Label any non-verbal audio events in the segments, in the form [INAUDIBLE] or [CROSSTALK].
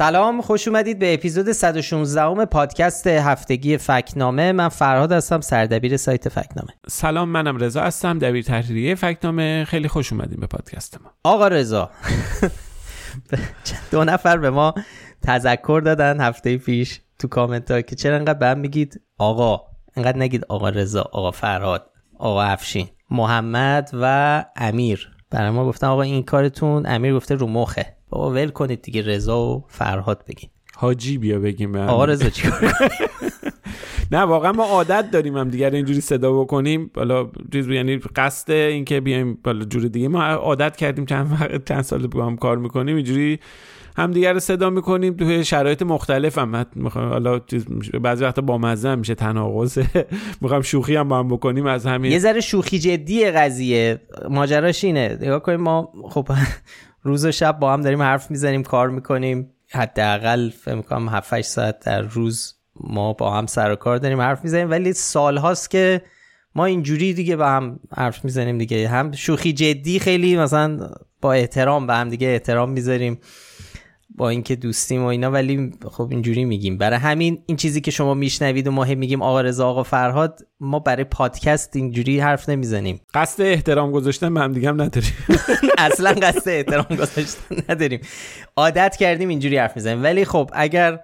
سلام خوش اومدید به اپیزود 116 ام پادکست هفتگی فکنامه. من فرهاد هستم سردبیر سایت فکنامه. سلام منم رضا هستم دبیر تحریریه فکنامه. خیلی خوش اومدید به پادکست ما. آقا رضا دو نفر به ما تذکر دادن هفته پیش تو کامنت ها که چرا انقدر به هم میگید؟ آقا انقدر نگید آقا رضا آقا فرهاد آقا افشین محمد و امیر. برای ما گفتن آقا این کارتون امیر گفته رو مخه. بابا ول کنید دیگه رضا و فرهاد بگین. حاجی بیا بگیم آقا رضا چیکار [LAUGHS] نه واقعا ما عادت داریم هم دیگر اینجوری صدا بکنیم حالا یعنی قصد اینکه بیایم بالا جور دیگه. ما عادت کردیم چند چند سال با هم کار می‌کنیم اینجوری هم دیگر رو صدا می‌کنیم توی شرایط مختلف هم. حالا بعضی وقتا با مزه میشه تناقضه [LAUGHS] می‌خوام شوخی هم با هم بکنیم از همین. یه ذره شوخی جدی قضیه. ماجراش اینه. نگاه کنیم ما خب روز و شب با هم داریم حرف می‌زنیم کار می‌کنیم. حداقل فکر می‌کنم 7 ساعت در روز ما با هم سر و کار داریم حرف می‌زنیم. ولی سال هاست که ما اینجوری دیگه با هم حرف می‌زنیم دیگه. هم شوخی جدی خیلی مثلا با احترام به هم دیگه احترام می‌ذاریم. با اینکه دوستیم و اینا ولی خب اینجوری میگیم. برای همین این چیزی که شما میشنوید و ما هم میگیم آقا رضا آقا فرهاد ما برای پادکست اینجوری حرف نمی‌زنیم. قصد احترام گذاشتن به هم دیگه هم نداریم. [LAUGHS] اصلا قصد احترام گذاشتن نداریم. عادت کردیم اینجوری حرف می‌زنیم. ولی خب اگر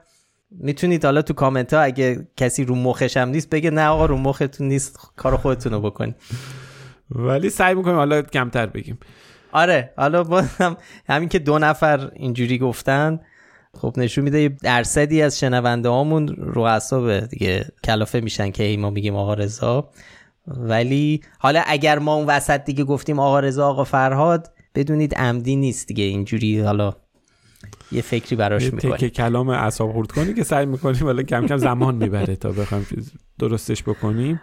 می‌تونید حالا تو کامنت ها اگه کسی رو مخش هم نیست بگه نه آقا رو مختون نیست کار خودتون رو بکنید. ولی سعی می‌کنیم حالا کمتر بگیم. آره حالا بازم همین که دو نفر اینجوری گفتن خب نشون میده یه درصدی از شنونده هامون رو اعصاب دیگه کلافه میشن که ای ما میگیم آقا رضا. ولی حالا اگر ما اون وسط دیگه گفتیم آقا رضا آقا فرهاد بدونید عمدی نیست دیگه اینجوری حالا یه فکری براش می‌کنیم. که کلام اعصاب خورد کنی که سعی می‌کنیم ولی کم کم زمان می‌بره تا بخوایم درستش بکنیم.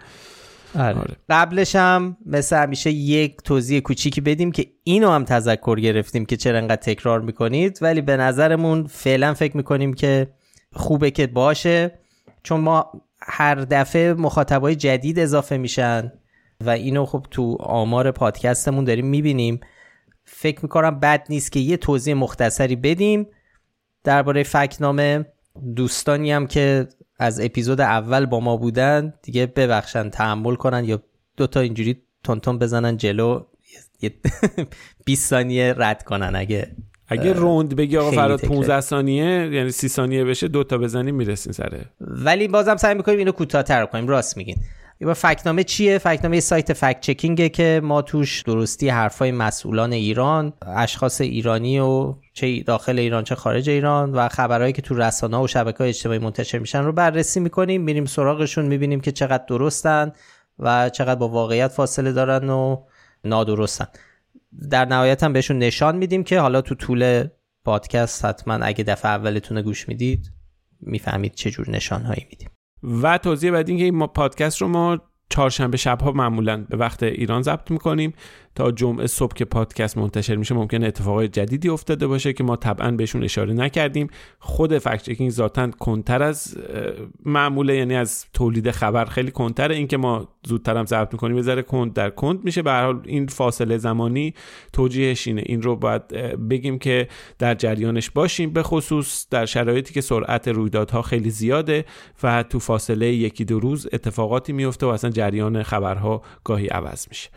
آره. آره. قبلش هم مثل همیشه یک توضیح کوچیکی بدیم که اینو هم تذکر گرفتیم که چرا انقدر تکرار می‌کنید ولی به نظرمون فعلا فکر می‌کنیم که خوبه که باشه چون ما هر دفعه مخاطبای جدید اضافه میشن و اینو خب تو آمار پادکستمون داریم می‌بینیم فکر می‌کنم بد نیست که یه توضیح مختصری بدیم درباره فکنامه دوستانی هم که از اپیزود اول با ما بودن دیگه ببخشن تحمل کنن یا دوتا اینجوری تونتون بزنن جلو یه [LAUGHS] 20 ثانیه رد کنن اگه اگه روند بگی آقا فراد 15 ثانیه یعنی 30 ثانیه بشه دوتا بزنیم می‌رسین سره ولی بازم سعی می‌کنیم اینو کوتاه‌تر کنیم. راست میگین. یه فکنامه چیه؟ فکنامه سایت فکت چکینگه که ما توش درستی حرفای مسئولان ایران اشخاص ایرانی و چه داخل ایران چه خارج ایران و خبرهایی که تو رسانه و شبکه های اجتماعی منتشر میشن رو بررسی می‌کنیم میریم سراغشون می‌بینیم که چقدر درستن و چقدر با واقعیت فاصله دارن و نادرستن. در نهایت هم بهشون نشان میدیم که حالا تو طول پادکست حتما اگه دفعه اولتون گوش می‌دید می‌فهمید چه جور نشانهایی میدیم. و توضیح بعد اینکه این پادکست رو ما چهارشنبه شبها معمولا به وقت ایران ضبط می‌کنیم. تا جمعه صبح که پادکست منتشر میشه ممکن اتفاقای جدیدی افتاده باشه که ما طبعا بهشون اشاره نکردیم. خود فکت چکینگ ذاتا کنتر از معموله یعنی از تولید خبر خیلی کنتر. این که ما زودتر هم ضبط می‌کنیم ذره کند در کند میشه. به هر حال این فاصله زمانی توجیهش اینه. این رو باید بگیم که در جریانش باشیم. به خصوص در شرایطی که سرعت رویدادها خیلی زیاده و تو فاصله یکی دو روز اتفاقاتی میفته و اصلا جریان خبرها گاهی عوض میشه.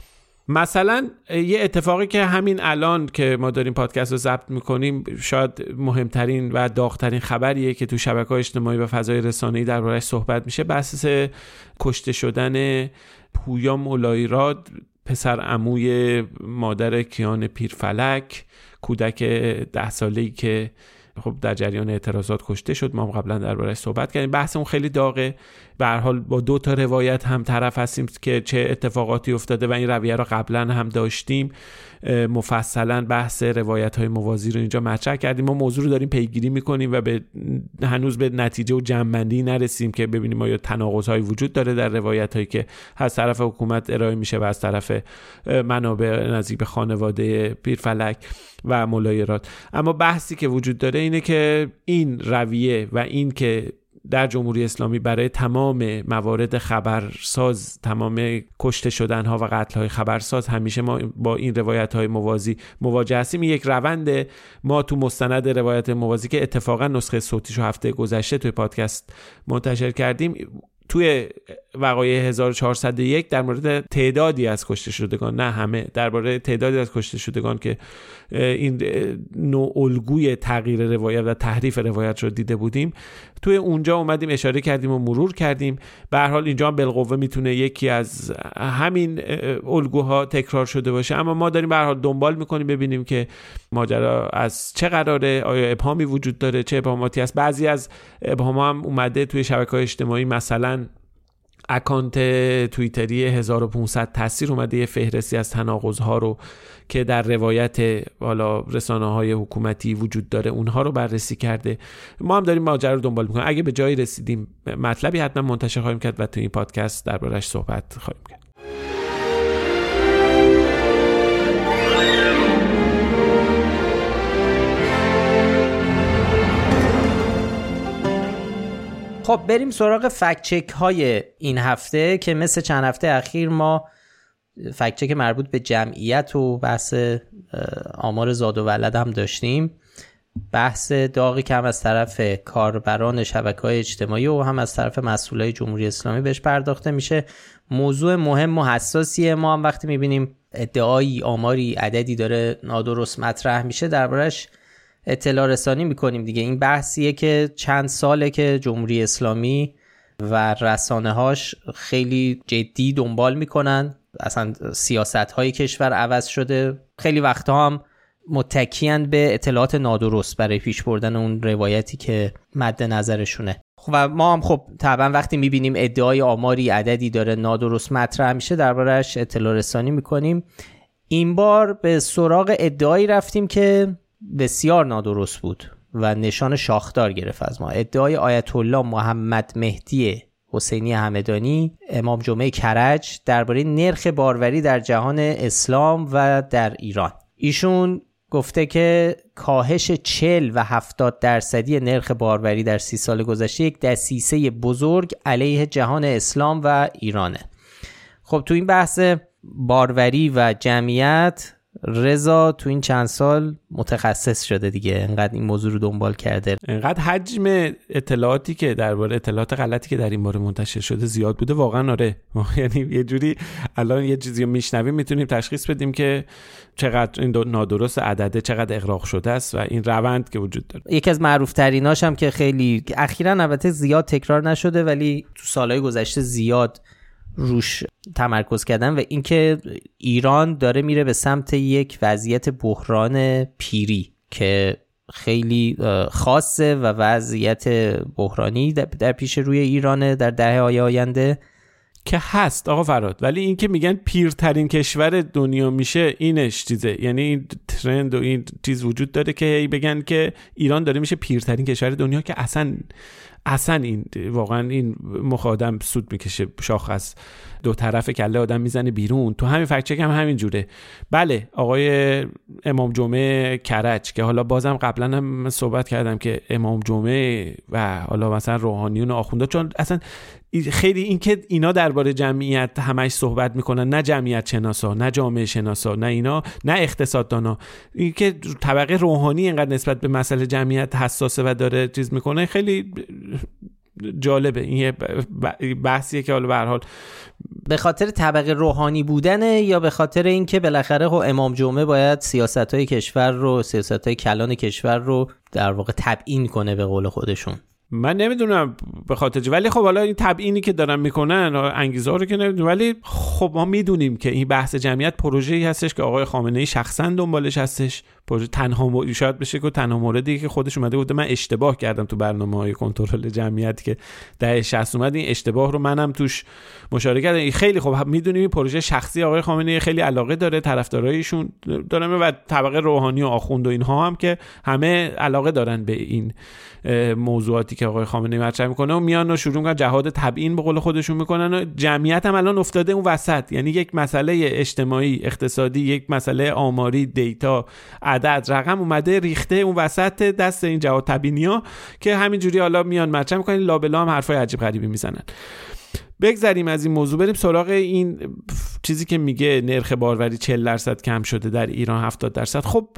مثلا یه اتفاقی که همین الان که ما داریم پادکست رو ضبط می‌کنیم شاید مهمترین و داغترین خبریه که تو شبکه اجتماعی و فضای رسانه‌ای دربارهش صحبت میشه بحث کشته شدن پویا مولایراد پسر عموی مادر کیان پیرفلک کودک ده ساله‌ای که خب در جریان اعتراضات کشته شد. ما قبلا دربارش صحبت کردیم. بحثمون خیلی داغه. به حال با دو تا روایت هم طرف هستیم که چه اتفاقاتی افتاده و این رویه رو قبلا هم داشتیم. مفصلا بحث روایت های موازی رو اینجا مطرح کردیم. ما موضوع رو داریم پیگیری می‌کنیم و به هنوز به نتیجه و جنبندی نرسیم که ببینیم آیا تناقض های وجود داره در روایت هایی که از طرف حکومت ارائه میشه و از طرف منابع نزدیک به خانواده پیرفلک و ملایرات. اما بحثی که وجود داره اینه که این رویه و این که در جمهوری اسلامی برای تمام موارد خبرساز تمام کشته شدن ها و قتل های خبرساز همیشه ما با این روایت های موازی مواجه هستیم. یک روند ما تو مستند روایت موازی که اتفاقا نسخه صوتیشو هفته گذشته توی پادکست منتشر کردیم. توی وقایع 1401 در مورد تعدادی از کشته شدگان نه همه درباره تعدادی از کشته شدگان که این نوع الگوی تغییر روایت و تحریف روایت رو دیده بودیم. توی اونجا اومدیم اشاره کردیم و مرور کردیم. به هر حال اینجا بالقوه می‌تونه یکی از همین الگوها تکرار شده باشه. اما ما داریم به هر حال دنبال می‌کنیم ببینیم که ماجرا از چه قراره آیا ابهامی وجود داره چه ابهاماتی هست بعضی از ابهام هم اومده توی شبکه های اجتماعی مثلا اکانت توییتری 1500 تاثیر اومده. یه فهرستی از تناقض ها رو که در روایت حالا رسانه های حکومتی وجود داره اونها رو بررسی کرده. ما هم داریم ماجرا رو دنبال می‌کنیم. اگه به جایی رسیدیم مطلبی حتما منتشر خواهیم کرد و تو این پادکست دربارش صحبت خواهیم کرد. خب بریم سراغ فکچک های این هفته که مثل چند هفته اخیر ما فکچک مربوط به جمعیت و بحث آمار زاد و ولد هم داشتیم. بحث داغی که هم از طرف کاربران شبکه های اجتماعی و هم از طرف مسئولای جمهوری اسلامی بهش پرداخته میشه. موضوع مهم و حساسیه. ما هم وقتی می‌بینیم ادعایی آماری عددی داره نادرست مطرح میشه دربارش اطلاع رسانی می‌کنیم دیگه. این بحثیه که چند ساله که جمهوری اسلامی و رسانه هاش خیلی جدی دنبال می‌کنن. اصلا سیاست های کشور عوض شده. خیلی وقتها هم متکیان به اطلاعات نادرست برای پیش بردن اون روایتی که مد نظرشونه. و ما هم خب طبعا وقتی می‌بینیم ادعای آماری عددی داره نادرست مطرح میشه دربارهش اطلاع رسانی می‌کنیم. این بار به سراغ ادعایی رفتیم که بسیار نادرست بود و نشان شاخدار گرفت از ما. ادعای آیت الله محمد مهدی حسینی همدانی امام جمعه کرج درباره نرخ باروری در جهان اسلام و در ایران. ایشون گفته که کاهش 40 و 70 درصدی نرخ باروری در سی سال گذشته یک دسیسه بزرگ علیه جهان اسلام و ایرانه. خب تو این بحث باروری و جمعیت رضا تو این چند سال متخصص شده دیگه. انقدر این موضوع رو دنبال کرده. انقدر حجم اطلاعاتی که درباره اطلاعات غلطی که در این باره منتشر شده زیاد بوده. واقعا آره. [LAUGHS] یعنی یه جوری الان یه چیزی رو میشنویم می‌تونیم تشخیص بدیم که چقدر این نادرست عدده چقدر اغراق شده است و این روند که وجود داره. یکی از معروف تریناش هم که خیلی اخیرا البته زیاد تکرار نشده ولی تو سالهای گذشته زیاد روش تمرکز کردن و اینکه ایران داره میره به سمت یک وضعیت بحران پیری که خیلی خاصه و وضعیت بحرانی در پیش روی ایرانه در دهه های آینده. که هست آقا فراد ولی اینکه میگن پیرترین کشور دنیا میشه اینش چیزه. یعنی این ترند و این چیز وجود داره که بگن که ایران داره میشه پیرترین کشور دنیا که اصلا اصلا این واقعا این مخادم سود می‌کشه شاخ از دو طرف کله آدم می‌زنه بیرون. تو همین فکچک هم همین جوره. بله آقای امام جمعه کرج که حالا بازم قبلا هم صحبت کردم که امام جمعه و حالا مثلا روحانیون آخونده چون اصلا خیلی اینکه اینا درباره جمعیت همش صحبت می‌کنن نه جمعیت شناسا نه جامعه شناسا نه اینا نه اقتصاد دانا اینکه طبقه روحانی اینقدر نسبت به مسئله جمعیت حساسه و داره چیز می‌کنه خیلی جالبه. این بحثیه که حالا به حال به خاطر طبقه روحانی بودنه یا به خاطر اینکه بالاخره خب امام جمعه باید سیاست های کشور رو سیاست های کلان کشور رو در واقع تبیین کنه به قول خودشون؟ من نمی‌دونم به خاطر ولی خب حالا این تبیینی که دارن می‌کنن انگیزه رو که نمی‌دونم. ولی خب ما می‌دونیم که این بحث جمعیت پروژه‌ای هستش که آقای خامنه ای شخصا دنبالش هستش. پروژه تنها م... شاید بشه که تنها موردی که خودش اومده بوده من اشتباه کردم تو برنامه های کنترل جمعیت که ده 60 اومد. این اشتباه رو منم توش مشارکت کردم. خیلی خب می‌دونیم این پروژه شخصی آقای خامنه ای خیلی علاقه داره طرفدارایشون دارن و طبقه روحانی و آخوند و اینها هم که همه علاقه دارن به این موضوعاتی که آقای خامنه ای مطرح می‌کنه و میان و شروع می‌کنن جهاد تبیین به قول خودشون می‌کنن و جمعیت هم الان افتاده اون وسط. یعنی یک مسئله اجتماعی اقتصادی یک مسئله آماری دیتا عدد رقم اومده ریخته اون وسط دست این جهاد تبیینیا که همینجوری حالا میان مطرح می‌کنن لابلا هم حرفای عجیب غریبی می‌زنن. بگذریم از این موضوع. بریم سراغ این چیزی که میگه نرخ باروری 40 درصد کم شده در ایران 70 درصد. خب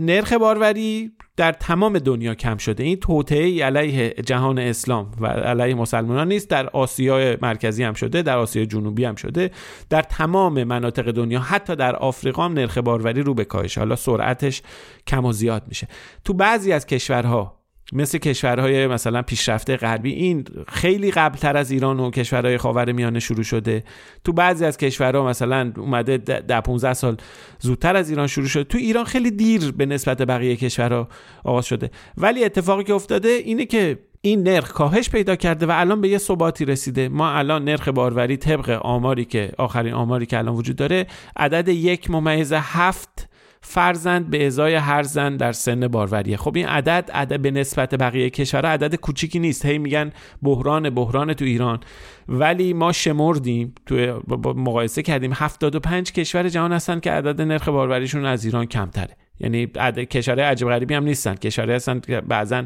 نرخ باروری در تمام دنیا کم شده. این توطئه علیه جهان اسلام و علیه مسلمانان نیست. در آسیای مرکزی هم شده در آسیای جنوبی هم شده. در تمام مناطق دنیا حتی در آفریقا هم نرخ باروری رو به کاهش. حالا سرعتش کم و زیاد میشه. تو بعضی از کشورها مثل کشورهای مثلا پیشرفته غربی این خیلی قبلتر از ایران و کشورهای خاور میانه شروع شده. تو بعضی از کشورها مثلا اومده در 15 سال زودتر از ایران شروع شده. تو ایران خیلی دیر به نسبت بقیه کشورها آغاز شده. ولی اتفاقی که افتاده اینه که این نرخ کاهش پیدا کرده و الان به یه ثباتی رسیده. ما الان نرخ باروری طبق آماری که آخرین آماری که الان وجود داره عدد یک ممیز هفت فرزند به ازای هر زن در سن باروریه. خب این عدد عدد به نسبت بقیه کشورها عدد کوچیکی نیست. هی میگن بحران بحران تو ایران. ولی ما شمردیم تو مقایسه کردیم. 75 کشور جهان هستن که عدد نرخ باروریشون از ایران کمتره. یعنی کشورهای عجیب غریبی هم نیستن. کشورهای هستن بعضا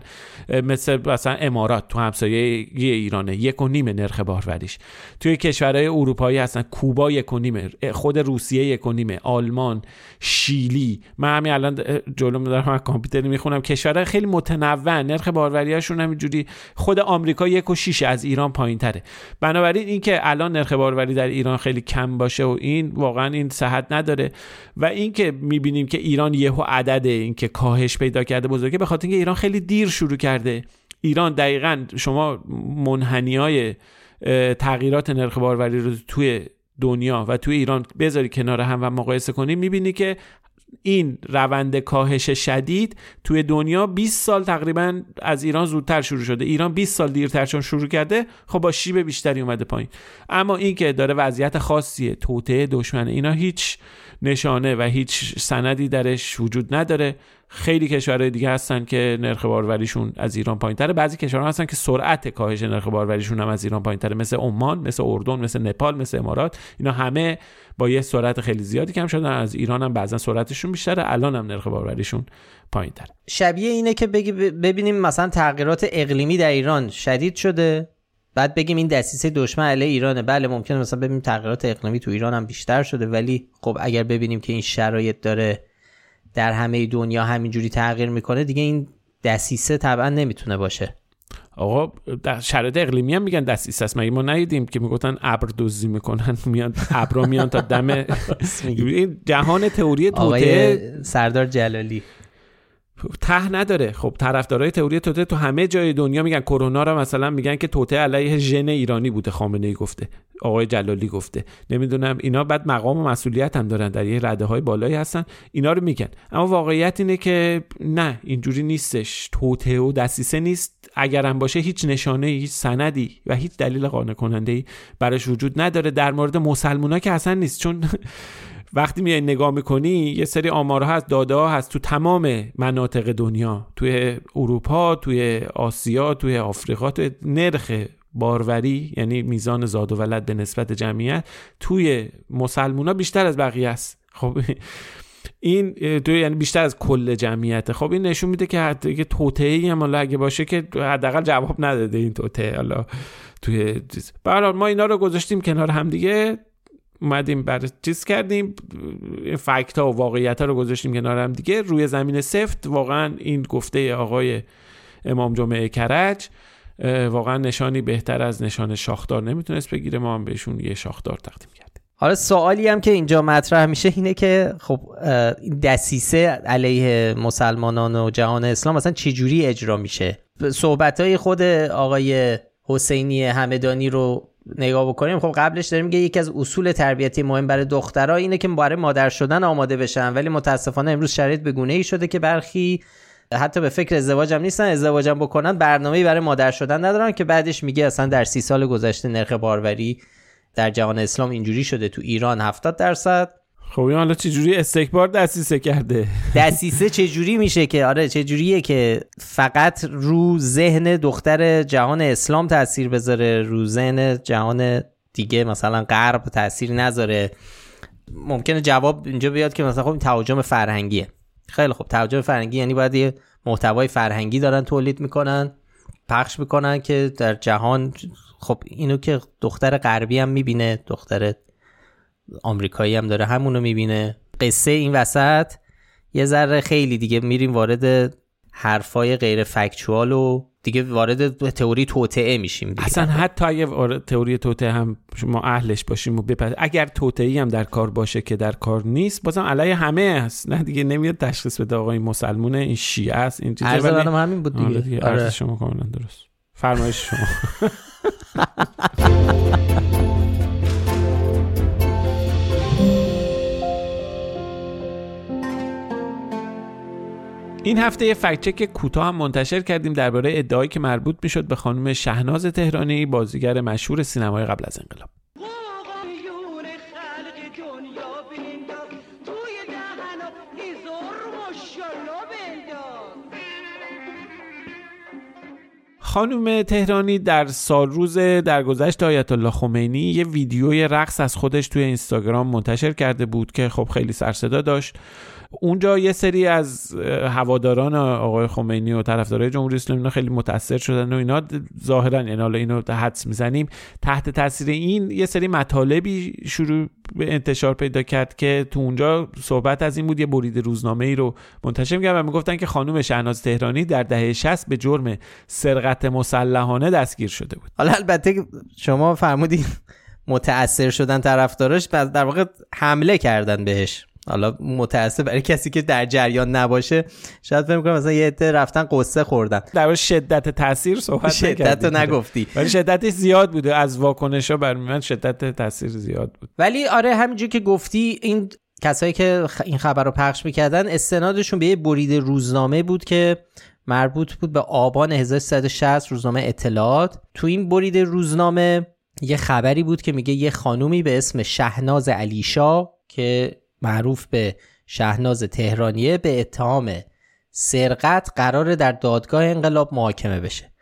مثل مثلا امارات تو همسایه ایرانه. یک و نیم نرخ باروریش. توی کشورهای اروپایی هستن. کوبا یک و نیمه خود روسیه یک و نیمه آلمان شیلی. من همین الان جلو دارم من کامپیوتر می‌خونم. کشورهای خیلی متنوع. نرخ باروریاشون همینجوری. خود آمریکا یک و شیش. از ایران پایین تره بنابراین اینکه الان نرخ باروری در ایران خیلی کم باشه و این واقعا این صحت نداره. و اینکه می‌بینیم که ایران یه و عدد اینکه کاهش پیدا کرده بزرگه به خاطر اینکه ایران خیلی دیر شروع کرده. ایران دقیقا شما منحنی های تغییرات نرخ باروری رو توی دنیا و توی ایران بذاری کنار هم و مقایسه کنی می‌بینی که این روند کاهش شدید توی دنیا 20 سال تقریبا از ایران زودتر شروع شده. ایران 20 سال دیرتر چون شروع کرده خب با شیب بیشتری اومده پایین. اما این که داره وضعیت خاصیه توطعه دشمنه اینا هیچ نشانه و هیچ سندی درش وجود نداره. خیلی کشورهای دیگه هستن که نرخ باروریشون از ایران پایینتره. بعضی کشورها هستن که سرعت کاهش نرخ باروریشون هم از ایران پایینتره. مثل عمان مثل اردن مثل نپال مثل امارات. اینا همه با یه سرعت خیلی زیادی کم شدن. از ایران هم بعضا سرعتشون بیشتره. الان هم نرخ باروریشون پایینتره. شبیه اینه که ببینیم مثلا تغییرات اقلیمی در ایران شدید شده. بعد بگیم این دسیسه دشمن علیه ایرانه. بله ممکنه مثلا ببینیم تغییرات اقلیمی تو ایران هم بیشتر شده. ولی خب اگر ببینیم که این شرایط داره در همه دنیا همینجوری تغییر می‌کنه دیگه این دسیسه طبعا نمی‌تونه باشه. آقا در شرایط اقلیمی هم میگن دسیسه است. مگه ما ندیدیم که می‌گفتن ابر دزدی می‌کنن میان ابرا میان تا دم؟ [LAUGHS] این جهان تئوری توته سردار جلالی. ته نداره. خب طرفدارای تئوری توته تو همه جای دنیا میگن کرونا رو مثلا میگن که توته علیه ژن ایرانی بوده خامنه ای گفته آقای جلالی گفته. نمی‌دونم اینا بعد مقام و مسئولیت هم دارن در یه رده های بالایی هستن. اینا رو میگن. اما واقعیت اینه که نه اینجوری نیستش. توته و دستیسه نیست. اگرم باشه هیچ نشانه هیچ سندی و هیچ دلیل قانع کننده ای براش وجود نداره. در مورد مسلمونا که اصلا نیست. چون [LAUGHS] وقتی میای نگاه می‌کنی یه سری آمارها هست داده ها هست تو تمام مناطق دنیا توی اروپا توی آسیا توی آفریقا توی نرخ باروری یعنی میزان زاد و ولد به نسبت جمعیت توی مسلمونا بیشتر از بقیه است. خب این تو یعنی بیشتر از کل جمعیت خب این نشون میده که حتی که توطئه هم اگه باشه که حداقل جواب نداده این توطئه حالا توی به ما اینا رو گذاشتیم کنار هم دیگه. اومدیم بر چیز کردیم فکت ها و واقعیت ها رو گذاشتیم کنار هم دیگه. روی زمین سفت واقعا این گفته آقای امام جمعه کرج واقعا نشانی بهتر از نشان شاخدار نمی‌تونست بگیره. ما هم بهشون یه شاخدار تقدیم کردیم. حالا سوالی هم که اینجا مطرح میشه اینه که خب دسیسه علیه مسلمانان و جهان اسلام مثلا چجوری اجرا میشه؟ صحبت های خود آقای حسینی همدانی رو نگاه بکنیم خب قبلش داریم میگه یکی از اصول تربیتی مهم برای دخترها اینه که برای مادر شدن آماده بشن ولی متاسفانه امروز شرایط به گونه ای شده که برخی حتی به فکر ازدواج هم نیستن ازدواج هم بکنن برنامه‌ای برای مادر شدن ندارن که بعدش میگه اصلا در سی سال گذشته نرخ باروری در جهان اسلام اینجوری شده تو ایران 70 درصد. خب این حالا چجوری استکبار دستیسه کرده؟ دستیسه چجوری میشه که؟ آره چجوریه که فقط رو ذهن دختر جهان اسلام تاثیر بذاره رو ذهن جهان دیگه مثلا غرب تاثیر نذاره. ممکنه جواب اینجا بیاد که مثلا خب این تهاجم فرهنگیه. خیلی خب تهاجم فرهنگی یعنی باید یه محتوای فرهنگی دارن تولید می‌کنن پخش می‌کنن که در جهان خب اینو که دختر غربی هم می‌بینه دختر آمریکایی هم داره همونو می‌بینه قصه این وسط یه ذره خیلی دیگه میریم وارد حرفای غیر فکچوال و دیگه وارد تئوری توطعه میشیم دیگه. اصلا حتی اگه تئوری توطعه هم ما اهلش باشیم و بپس اگر توطعه هم در کار باشه که در کار نیست بازم علیه همه هست نه دیگه نمیاد تشخیص بده آقا این مسلمونه این شیعه است این چیزا ولی همین بود دیگه, دیگه. آره. شما کاملا درست فرمایش شما [LAUGHS] این هفته یه فکچک کوتاه هم منتشر کردیم درباره ادعایی که مربوط می‌شد به خانم شهناز تهرانی بازیگر مشهور سینمای قبل از انقلاب. خانم تهرانی در سال روز درگذشت آیت الله خمینی یه ویدیوی رقص از خودش توی اینستاگرام منتشر کرده بود که خب خیلی سرصدا داشت. اونجا یه سری از هواداران آقای خمینی و طرفدارای جمهوری اسلامی اینا خیلی متاثر شدن و اینا. ظاهرا این حالا اینو حدس می‌زنیم. تحت تاثیر این یه سری مطالبی شروع به انتشار پیدا کرد که تو اونجا صحبت از این بود. یه برید روزنامه ای رو منتشر می‌کردن و می‌گفتن که خانم شهناز تهرانی در دهه 60 به جرم سرقت مسلحانه دستگیر شده بود. حالا البته شما فرمودید متاثر شدن طرفداراش در واقع حمله کردن بهش. حالا متاسف برای کسی که در جریان نباشه شاید فکر کنم مثلا یه عده رفتن قصه خوردن. در شدت تاثیر صحبت شدت رو نگفتی. [LAUGHS] ولی شدتش زیاد بوده. از واکنش ها بر من شدت تاثیر زیاد بود. ولی آره همینجور که گفتی این کسایی که این خبر رو پخش می‌کردن استنادشون به یه برید روزنامه بود که مربوط بود به آبان 1360 روزنامه اطلاعات. تو این برید روزنامه یه خبری بود که میگه یه خانومی به اسم شهناز علیشا که معروف به شهناز تهرانیه به اتهام سرقت قرار در دادگاه انقلاب محاکمه بشه.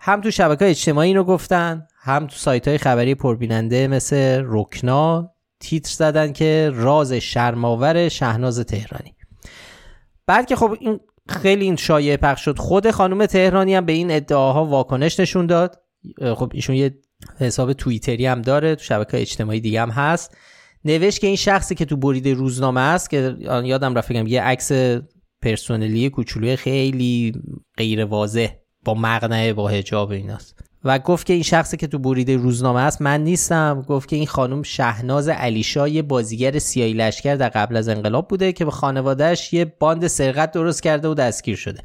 هم تو شبکه اجتماعی رو گفتن هم تو سایت های خبری پربیننده مثل رکنا تیتر زدن که راز شرماور شهناز تهرانی. بعد که خب این خیلی این شایعه پخش شد. خود خانم تهرانی هم به این ادعاها واکنش نشون داد. خب ایشون یه حساب توییتری هم داره تو شبکه اجتماعی دیگه هم هست. نوشت که این شخصی که تو برید روزنامه است که یادم رفت بگم یه عکس پرسونلی کوچولوی خیلی غیر واضح با مقنعه با حجاب ایناست. و گفت که این شخصی که تو برید روزنامه است من نیستم. گفت که این خانم شهناز علیشا یه بازیگر سیایی لشکر در قبل از انقلاب بوده که به خانوادهش یه باند سرقت درست کرده و دستگیر شده.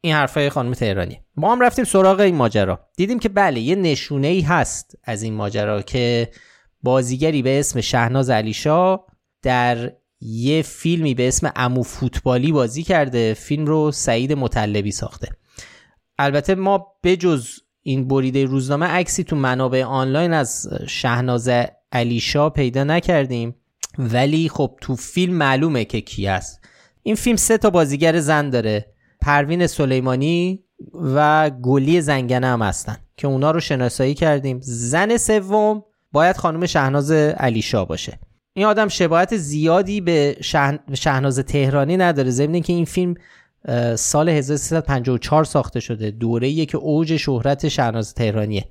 این حرفای خانم تهرانی. ما هم رفتیم سراغ این ماجرا. دیدیم که بله یه نشونه ای هست از این ماجرا که بازیگری به اسم شهناز علیشا در یه فیلمی به اسم امو فوتبالی بازی کرده. فیلم رو سعید مطلبی ساخته. البته ما بجز این بریده روزنامه عکسی تو منابع آنلاین از شهناز علیشا پیدا نکردیم. ولی خب تو فیلم معلومه که کی هست. این فیلم سه تا بازیگر زن داره. پروین سلیمانی و گلی زنگنه هم هستن که اونا رو شناسایی کردیم. زن سوم باید خانم شهناز علیشا باشه. این آدم شباهت زیادی به شهناز تهرانی نداره. ضمن که این فیلم سال 1354 ساخته شده. دوره که اوج شهرت شهناز تهرانیه.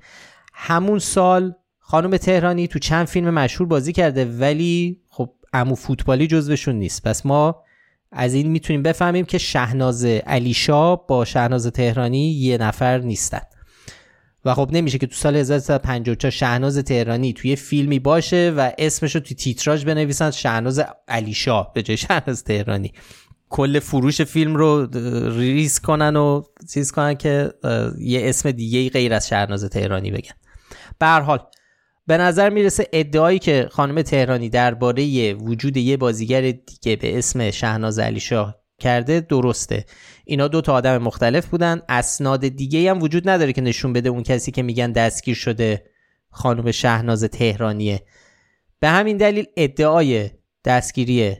همون سال خانم تهرانی تو چند فیلم مشهور بازی کرده ولی خب امو فوتبالی جزوشون نیست. پس ما از این می‌تونیم بفهمیم که شهناز علیشا با شهناز تهرانی یه نفر نیستن. و خب نمیشه که تو سال 1354 شهناز تهرانی توی فیلمی باشه و اسمش رو توی تیتراژ بنویسن شهناز علیشاه به جای شهناز تهرانی. کل فروش فیلم رو ریس کنن و چیز کنن که یه اسم دیگه غیر از شهرناز تهرانی بگن. به حال به نظر می‌رسه ادعایی که خانم تهرانی درباره وجود یه بازیگر دیگه به اسم شهناز علیشاه کرده درسته. اینا دو تا آدم مختلف بودن. اسناد دیگه هم وجود نداره که نشون بده اون کسی که میگن دستگیر شده خانم شهناز تهرانیه. به همین دلیل ادعای دستگیری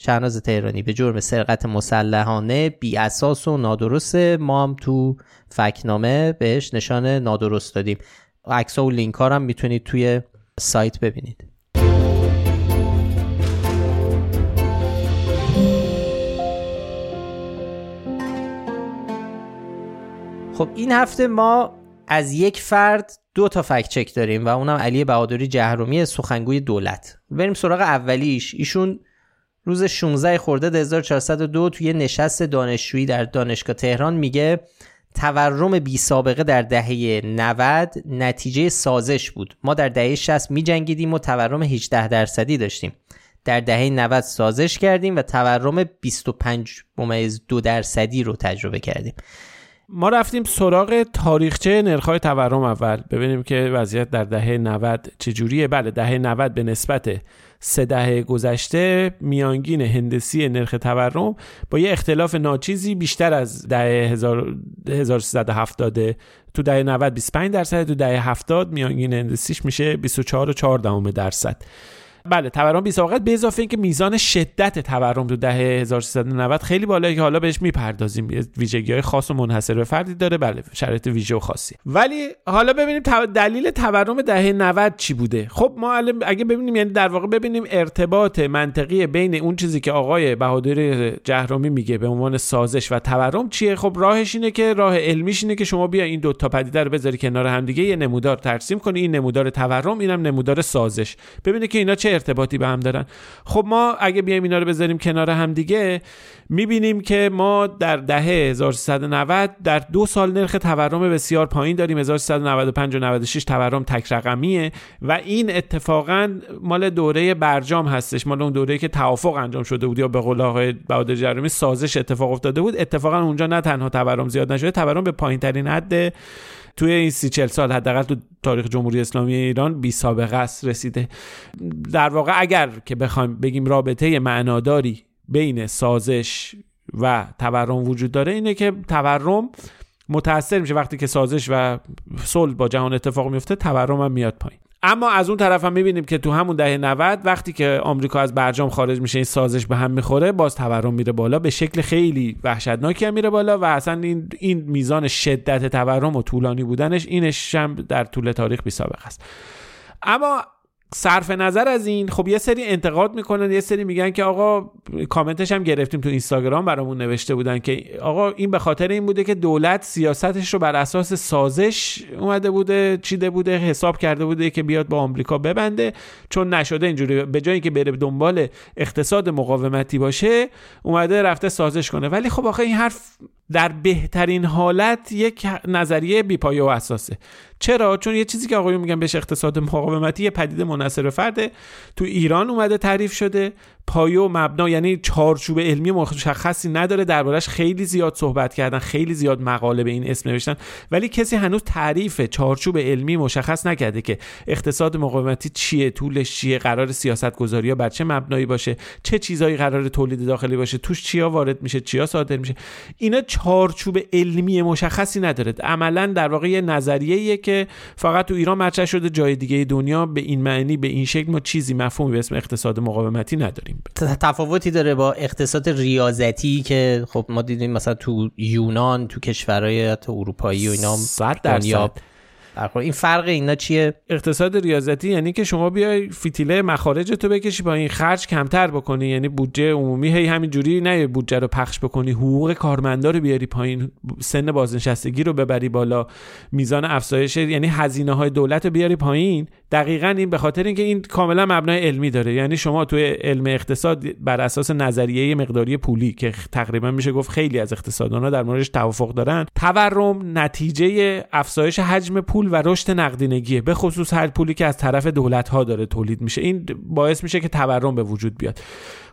شهناز تهرانی به جرم سرقت مسلحانه بی اساس و نادرسته ما هم تو فکنامه بهش نشان نادرست دادیم. عکس و لینک ها هم می‌تونید توی سایت ببینید. خب این هفته ما از یک فرد دو تا فکت چک داریم و اونم علی بهادری جهرومی سخنگوی دولت. بریم سراغ اولیش. ایشون روز 16 خرداد 1402 توی نشست دانشجویی در دانشگاه تهران میگه تورم بی سابقه در دهه 90 نتیجه سازش بود. ما در دهه 60 می جنگیدیم و تورم 18 درصدی داشتیم. در دهه 90 سازش کردیم و تورم 25 ممیز دو درصدی رو تجربه کردیم. ما رفتیم سراغ تاریخچه نرخ‌های تورم اول. ببینیم که وضعیت در دهه 90 چجوریه. بله دهه 90 به نسبت سه دهه گذشته میانگین هندسی نرخ تورم با یه اختلاف ناچیزی بیشتر از دهه 1370 تو دهه 90 25 درصد تو دهه 70 میانگین هندسیش میشه 24 و 4 درصد. بله تورم بی سابقت به اضافه اینکه میزان شدت تورم تو دهه 1390 خیلی بالایی که حالا بهش می‌پردازیم. ویژگی های خاص و منحصر به فردی داره. بله شرایط ویژه و خاصی. ولی حالا ببینیم دلیل تورم دهه 90 چی بوده؟ خب ما اگه ببینیم یعنی در واقع ببینیم ارتباط منطقی بین اون چیزی که آقای بهادر جهرومی میگه به عنوان سازش و تورم چیه؟ خب راهش اینه که راه علمیش اینه که شما بیا این دو تا پدیده رو بذاری کنار همدیگه یه نمودار ترسیم کنی. این نمودار تورم اینم نمودار سازش. ببینه که اینا چه ارتباطی به هم دارن. خب ما اگه بیایم اینا رو بذاریم کنار هم دیگه می‌بینیم که ما در دهه 1390 در دو سال نرخ تورم بسیار پایین داریم. 1395 و 96 تورم تک رقمیه و این اتفاقا مال دوره برجام هستش. مال اون دوره که توافق انجام شده بود یا به قول آقای بهادر جرمی سازش اتفاق افتاده بود. اتفاقا اونجا نه تنها تورم زیاد نشده تورم به پایین ترین حد توی این سی چل سال حداقل تو تاریخ جمهوری اسلامی ایران بی سابقه است رسیده. در واقع اگر که بخوایم بگیم رابطه معناداری بین سازش و تورم وجود داره اینه که تورم متاثر میشه. وقتی که سازش و صلح با جهان اتفاق میفته تورم هم میاد پایین. اما از اون طرف هم می‌بینیم که تو همون دهه 90 وقتی که آمریکا از برجام خارج میشه این سازش به هم می‌خوره باز تورم میره بالا به شکل خیلی وحشتناکی هم میره بالا و اصلا این, این میزان شدت تورم و طولانی بودنش اینش هم در طول تاریخ بی سابقه است. اما صرف نظر از این خب یه سری انتقاد می‌کنن یه سری میگن که آقا کامنتش هم گرفتیم تو اینستاگرام برامون نوشته بودن که آقا این به خاطر این بوده که دولت سیاستش رو بر اساس سازش اومده بوده چیده بوده حساب کرده بوده که بیاد با آمریکا ببنده. چون نشده اینجوری به جایی که بره دنبال اقتصاد مقاومتی باشه اومده رفته سازش کنه. ولی خب آخه این حرف در بهترین حالت یک نظریه بیپایه و اساسه چرا؟ چون یه چیزی که آقایون میگن بهش اقتصاد مقاومتی یه پدیده منحصر فرده. تو ایران اومده تعریف شده. پایه و مبنا یعنی چارچوب علمی مشخصی نداره. دربارش خیلی زیاد صحبت کردن خیلی زیاد مقاله به این اسم نوشتن. ولی کسی هنوز تعریف چارچوب علمی مشخص نکرده که اقتصاد مقاومتی چیه طولش چیه قرار سیاست گذاری بر چه مبنایی باشه چه چیزایی قرار تولید داخلی باشه توش چیا وارد میشه چیا صادر میشه. اینا چارچوب علمی مشخصی نداره. عملا در واقع یه نظریه که فقط تو ایران مطرح شده جای دیگه دنیا به این معنی به این شکل ما چیزی مفهومی به اسم اقتصاد مقاومتی نداریم. تفاوتی داره با اقتصاد ریاضتی که خب ما دیدیم مثلا تو یونان تو کشورهای اروپایی و اینا 100 درصد. این فرق اینا چیه؟ اقتصاد ریاضتی یعنی که شما بیای فیتیله مخارج تو بکشی با این خرج کمتر بکنی. یعنی بودجه عمومی هی همین جوری نه بودجه رو پخش بکنی حقوق کارمندا رو بیاری پایین سن بازنشستگی رو ببری بالا میزان افزایش یعنی هزینه های دولت رو بیاری پایین. دقیقا این به خاطر اینکه این کاملا مبنای علمی داره. یعنی شما توی علم اقتصاد بر اساس نظریه مقداری پولی که تقریبا میشه گفت خیلی از اقتصاددانا در موردش توافق دارن تورم نتیجه افزایش حجم پول و رشد نقدینگیه به خصوص هر پولی که از طرف دولت ها داره تولید میشه. این باعث میشه که تورم به وجود بیاد.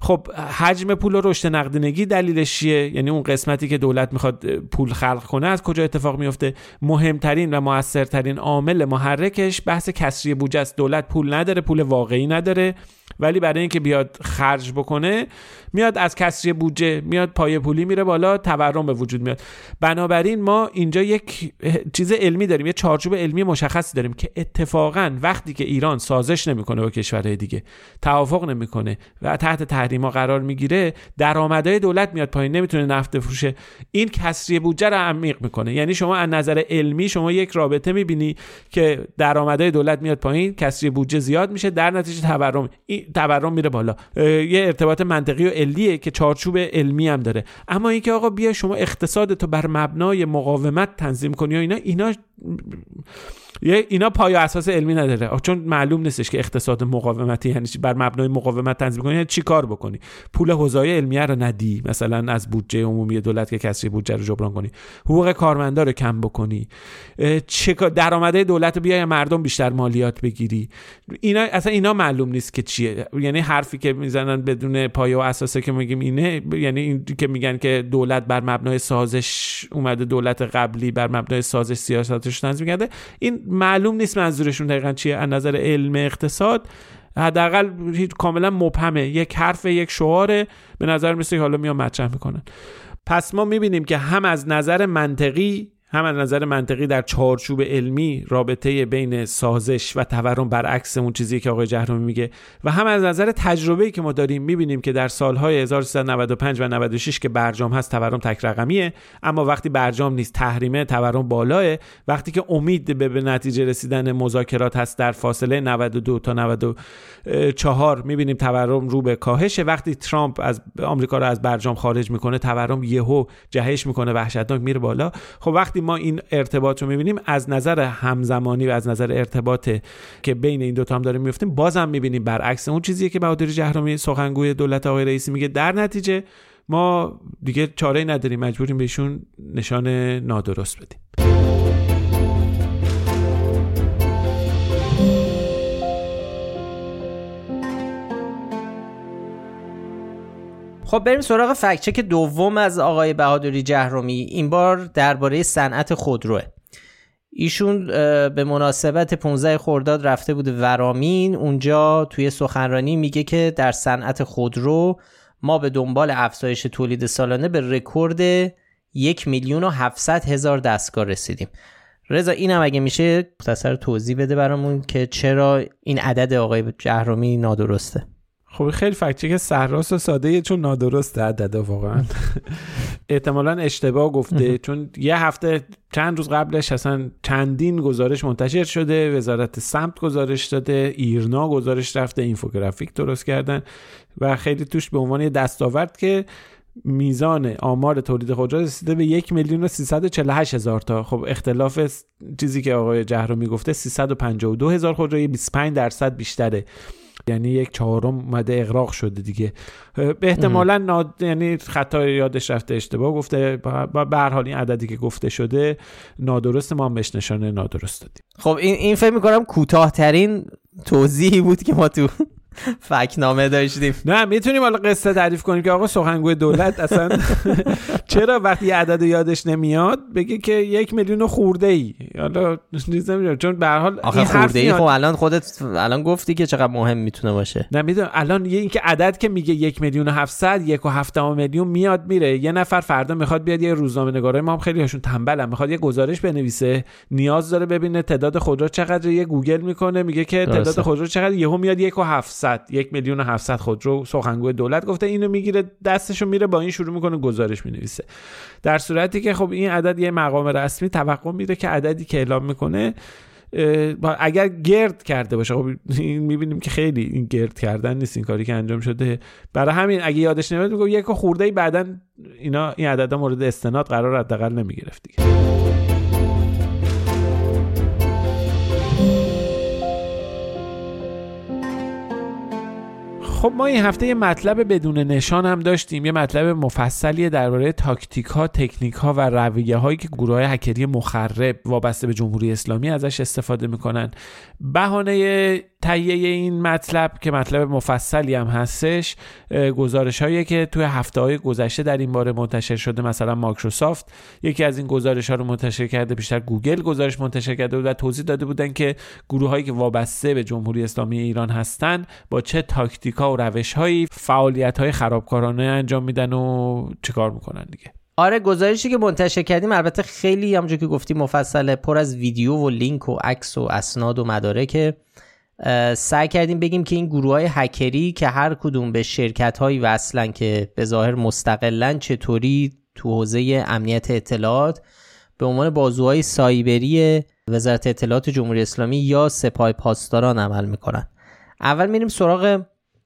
خب حجم پول و رشد نقدینگی دلیلش چیه؟ یعنی اون قسمتی که دولت می‌خواد پول خلق کنه از کجا اتفاق میفته؟ مهمترین و موثرترین عامل محرکش بحث کسری بودجه است. دولت پول نداره پول واقعی نداره. ولی برای اینکه بیاد خرج بکنه میاد از کسری بودجه میاد پای پولی میره بالا تورم به وجود میاد. بنابراین ما اینجا یک چیز علمی داریم یه چارچوب علمی مشخصی داریم که اتفاقا وقتی که ایران سازش نمی‌کنه با کشورهای دیگه توافق نمی‌کنه و تحت تحریما قرار می‌گیره درآمدهای دولت میاد پایین نمی‌تونه نفت بفروشه. این کسری بودجه رو عمیق می‌کنه. یعنی شما از نظر علمی شما یک رابطه می‌بینی که درآمدهای دولت میاد پایین کسری بودجه زیاد میشه در نتیجه تورم. تورم میره بالا. یه ارتباط منطقی و علیه که چارچوب علمی هم داره. اما اینکه آقا بیا شما اقتصادتو بر مبنای مقاومت تنظیم کنی و اینا اینا اینا پای اساس علمی نداره. چون معلوم نیستش که اقتصاد مقاومتی یعنی بر مبنای مقاومت تنظیم کنی یعنی چی کار بکنی؟ پول حوزه علمیه رو ندی. مثلا از بودجه عمومی دولت که کسری بودجه رو جبران کنی. حقوق کارمندا رو کم بکنی. چه درآمده دولت رو بیای مردم بیشتر مالیات بگیری. اینا اصلا اینا معلوم نیست که چیه. یعنی حرفی که می‌زنن بدون پایه و اساسه که میگیم اینه. یعنی این که میگن که دولت بر مبنای سازش اومده دولت قبلی بر مبنای سازش سیاستش تنظیم کرده. این معلوم نیست منظورشون دقیقا چیه از نظر علم اقتصاد. حداقل کاملا مبهمه. یک حرف یک شعاره. به نظر مثل حالا میان مطرح می‌کنن. پس ما می‌بینیم که هم از نظر منطقی هم از نظر منطقی در چارچوب علمی رابطه بین سازش و تورم برعکس اون چیزی که آقای جهرومی میگه و هم از نظر تجربه‌ای که ما داریم می‌بینیم که در سالهای 1395 و 96 که برجام هست تورم تک رقمیه اما وقتی برجام نیست تحریمه تورم بالاه. وقتی که امید به, نتیجه رسیدن مذاکرات هست در فاصله 92 تا 94 می‌بینیم تورم رو به کاهشه. وقتی ترامپ از آمریکا رو از برجام خارج می‌کنه تورم یهو جهش می‌کنه وحشتناک میره بالا. خب وقتی ما این ارتباط رو می‌بینیم از نظر همزمانی و از نظر ارتباط که بین این دوتا هم داریم میفتیم بازم می‌بینیم برعکس. اون چیزی که بهادری جهرومی سخنگوی دولت آقای رئیسی میگه در نتیجه ما دیگه چاره نداریم مجبوریم بهشون نشان نادرست بدیم. خب بریم سراغ فکچک دوم از آقای بهادری جهرومی. این بار درباره صنعت خودروه. ایشون به مناسبت 15 خرداد رفته بود ورامین. اونجا توی سخنرانی میگه که در صنعت خودرو ما به دنبال افزایش تولید سالانه به رکورد یک میلیون و هفتصد هزار دستگاه رسیدیم. رضا اینم اگه میشه مختصر توضیح بده برامون که چرا این عدد آقای جهرومی نادرسته. خب خیلی فکت که سهراس و ساده چون نادرسته عدد واقعا. احتمالا اشتباه گفته چون یه هفته چند روز قبلش اصلا چندین گزارش منتشر شده وزارت سمت گزارش داده ایرنا گزارش رفته اینفوگرافیک درست کردن و خیلی توش به عنوان دستاورد که میزان آمار تولید خودرو رسیده به یک میلیون و هزار تا. خب اختلاف چیزی که آقای جهرومی گفته 352 هزار خودرو 25 درصد بیشتره. یعنی یک چهارم اومده اغراق شده دیگه. به احتمالا ناد... یعنی خطا یادش رفته اشتباه گفته. با به هر حال این عددی که گفته شده نادرست ما هم بهش نشانه نادرست دادیم. خب این این فکر می‌کنم کوتاهترین توضیحی بود که ما تو [LAUGHS] فکنامه داشتیم. نه می‌تونیم حالا قصه تعریف کنیم که آقا سخنگوی دولت اصلا [LAUGHS] چرا وقتی عدد یادش نمیاد بگه که یک میلیون خورده ای حالا نمی‌دونم چون به هر حال آخه خورده ای خب الان خودت الان گفتی که چقدر مهم می‌تونه باشه. نه می‌دونم الان یه اینکه عدد که میگه یک میلیون و هفتصد یک و هفته میلیون میاد میره. یه نفر فردا می‌خواد بیاد یه روزنامه نگارای ما هم خیلی هاشون تنبلن. می‌خواد یه گزارش بنویسه نیاز داره ببینه تعداد خودرو چقدر یه گوگل می‌کنه میگه که تعداد خودرو چقدر. یهو میاد یک و 700 یک میلیون و 700 خودرو سخنگوی دولت گفته اینو می‌گیره دستشو میره با این شروع می‌کنه گزارش می‌نویسه. در صورتی که خب این عدد یه مقام رسمی توقع میره که عددی که اعلام می‌کنه اگر گرد کرده باشه خب می‌بینیم که خیلی این گرد کردن نیست این کاری که انجام شده. برای همین اگه یادش نمیاد میگم یک خورده ای بعدا اینا این عددا مورد استناد قرار حداقل نمی‌گرفت دیگه. خب ما این هفته یه مطلب بدون نشان هم داشتیم. یه مطلب مفصلی درباره تاکتیک ها تکنیک ها و رویه هایی که گروه های هکری مخرب وابسته به جمهوری اسلامی ازش استفاده می‌کنن. بهانه تهیه این مطلب که مطلب مفصلی هم هستش گزارش هایی که توی هفته های گذشته در این باره منتشر شده مثلا مایکروسافت یکی از این گزارش ها رو منتشر کرده بیشتر گوگل گزارش منتشر کرده بود و توضیح داده بودن که گروه هایی که وابسته به جمهوری اسلامی ایران هستن با چه تاکتیک ها و روش هایی فعالیت های خرابکارانه انجام میدن و چیکار می‌کنن دیگه. آره گزارشی که منتشر کردیم البته خیلی همونجور که گفتی مفصله پر از ویدیو و لینک و عکس و اسناد و مدارکه سعی کردیم بگیم که این گروه های هکری که هر کدوم به شرکت هایی وصلن که به ظاهر مستقلن چطوری تو حوزه امنیت اطلاعات به عنوان بازوهای سایبری وزارت اطلاعات جمهوری اسلامی یا سپاه پاسداران عمل می‌کنن. اول میریم سراغ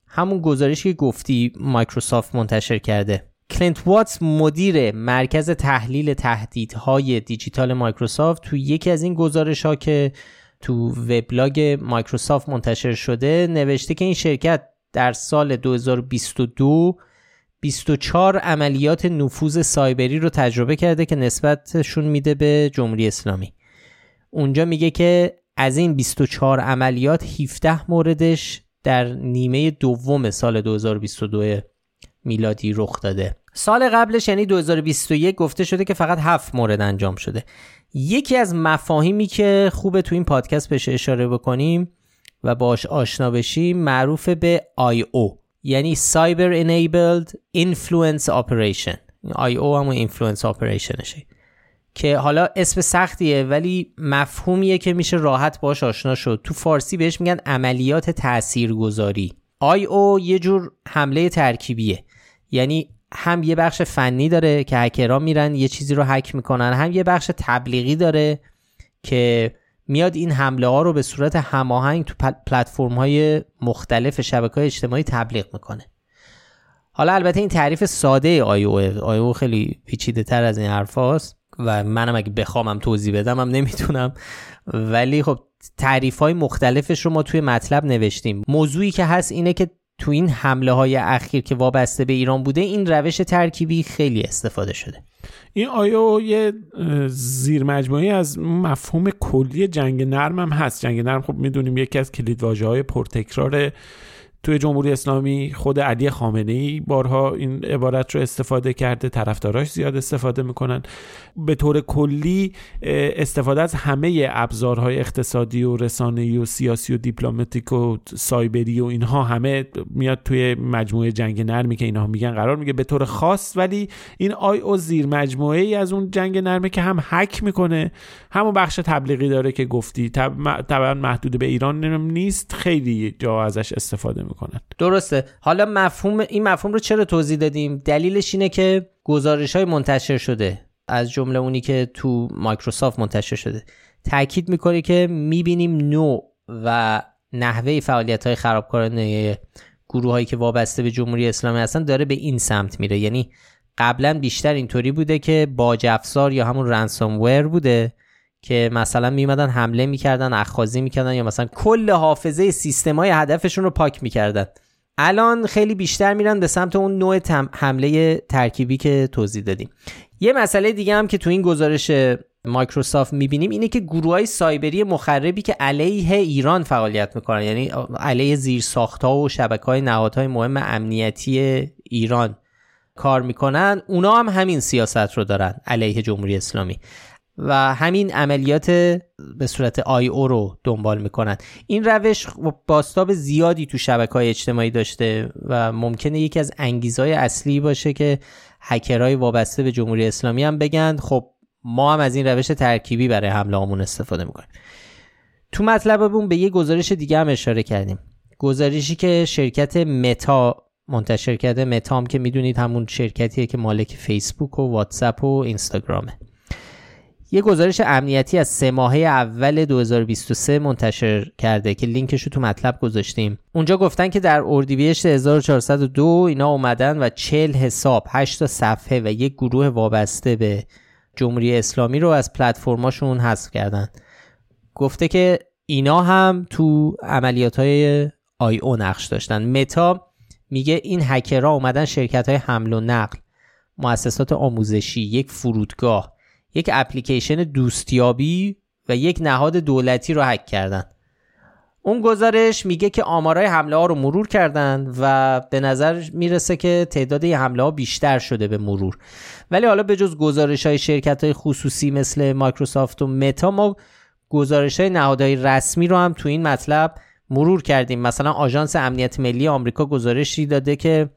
همون گزارشی که گفتی مایکروسافت منتشر کرده. کلینت واتس مدیر مرکز تحلیل تهدیدهای دیجیتال مایکروسافت تو یکی از این گزارش ها که تو وبلاگ مایکروسافت منتشر شده نوشته که این شرکت در سال 2022 24 عملیات نفوذ سایبری رو تجربه کرده که نسبتشون میده به جمهوری اسلامی. اونجا میگه که از این 24 عملیات 17 موردش در نیمه دوم سال 2022 میلادی رخ داده. سال قبلش یعنی 2021 گفته شده که فقط 7 مورد انجام شده. یکی از مفاهیمی که خوبه تو این پادکست بهش اشاره بکنیم و باش آشنا بشیم معروف به IO یعنی Cyber Enabled Influence Operation. IO همون Influence Operationشه. که حالا اسم سختیه ولی مفهومیه که میشه راحت باش آشنا شد. تو فارسی بهش میگن عملیات تاثیرگذاری IO یه جور حمله ترکیبیه. یعنی هم یه بخش فنی داره که هکرها میرن یه چیزی رو هک می‌کنن هم یه بخش تبلیغی داره که میاد این حمله ها رو به صورت هماهنگ تو پلتفرم های مختلف شبکه های اجتماعی تبلیغ می‌کنه. حالا البته این تعریف ساده آیو آیو خیلی پیچیده تر از این حرف هاست و منم اگه بخوامم توضیح بدم هم نمی‌تونم. ولی خب تعریف های مختلفش رو ما توی مطلب نوشتیم. موضوعی که هست اینه که تو این حمله های اخیر که وابسته به ایران بوده این روش ترکیبی خیلی استفاده شده. این آیا یه زیر مجموعی از مفهوم کلی جنگ نرم هم هست. جنگ نرم خب می‌دونیم یکی از کلیدواژه های پرتکرار توی جمهوری اسلامی خود علی خامنه ای بارها این عبارت رو استفاده کرده طرفداراش زیاد استفاده می‌کنن. به طور کلی استفاده از همه ابزارهای اقتصادی و رسانه‌ای و سیاسی و دیپلماتیک و سایبری و اینها همه میاد توی مجموعه جنگ نرمی که اینها میگن قرار میگه. به طور خاص ولی این آی او زیر مجموعه ای از اون جنگ نرمه که هم حک می‌کنه همون بخش تبلیغی داره که گفتی. طبعا محدود به ایران نیست. خیلی جا ازش استفاده می‌کنن. درسته. حالا مفهوم این مفهوم رو چرا توضیح دادیم؟ دلیلش اینه که گزارش های منتشر شده. از جمله اونی که تو مایکروسافت منتشر شده. تاکید می‌کنه که می‌بینیم نوع و نحوه فعالیت های خرابکارانه گروه هایی که وابسته به جمهوری اسلامی هستن داره به این سمت میره. یعنی قبلا بیشتر اینطوری بوده که باج افزار یا همون رنسوم بوده که مثلا میمدن حمله می‌کردن اخخازی می‌کردن یا مثلا کل حافظه سیستم های هدفشون رو پاک می‌کردن. الان خیلی بیشتر میرن به سمت اون نوع حمله ترکیبی که توضیح دادیم. یه مسئله دیگه هم که تو این گزارش مایکروسافت می‌بینیم اینه که گروه های سایبری مخربی که علیه ایران فعالیت می‌کنن یعنی علیه زیر ها و شبکه های نهادهای مهم امنیتی ایران کار می‌کنن اونا هم همین سیاست رو دارن علیه جمهوری اسلامی. و همین عملیات به صورت آی او رو دنبال می‌کنن. این روش باستاب زیادی تو شبکه های اجتماعی داشته و ممکنه یکی از انگیزهای اصلی باشه که هکرهای وابسته به جمهوری اسلامی هم بگن خب ما هم از این روش ترکیبی برای حمله همون استفاده می‌کنیم. تو مطلبمون به یه گزارش دیگه هم اشاره کردیم. گزارشی که شرکت متا منتشر کرده متا هم که می‌دونید همون شرکتیه که مالک فیسبوک و واتساپ و اینستاگرامه. یه گزارش امنیتی از سه ماهه اول 2023 منتشر کرده که لینکش رو تو مطلب گذاشتیم. اونجا گفتن که در اردیبهشت 1402 اینا اومدن و 40 حساب 8 تا صفحه و یک گروه وابسته به جمهوری اسلامی رو از پلتفرماشون حذف کردن. گفته که اینا هم تو عملیات های آی او نقش داشتن. متا میگه این هکرها اومدن شرکت های حمل و نقل مؤسسات آموزشی یک فرودگاه یک اپلیکیشن دوستیابی و یک نهاد دولتی رو هک کردن. اون گزارش میگه که آمارای حمله ها رو مرور کردن و به نظر می‌رسه که تعداد این حمله ها بیشتر شده به مرور. ولی حالا به جز گزارش های شرکت های خصوصی مثل مایکروسافت و متا ما گزارش های نهادهای رسمی رو هم تو این مطلب مرور کردیم. مثلا آژانس امنیت ملی آمریکا گزارشی داده که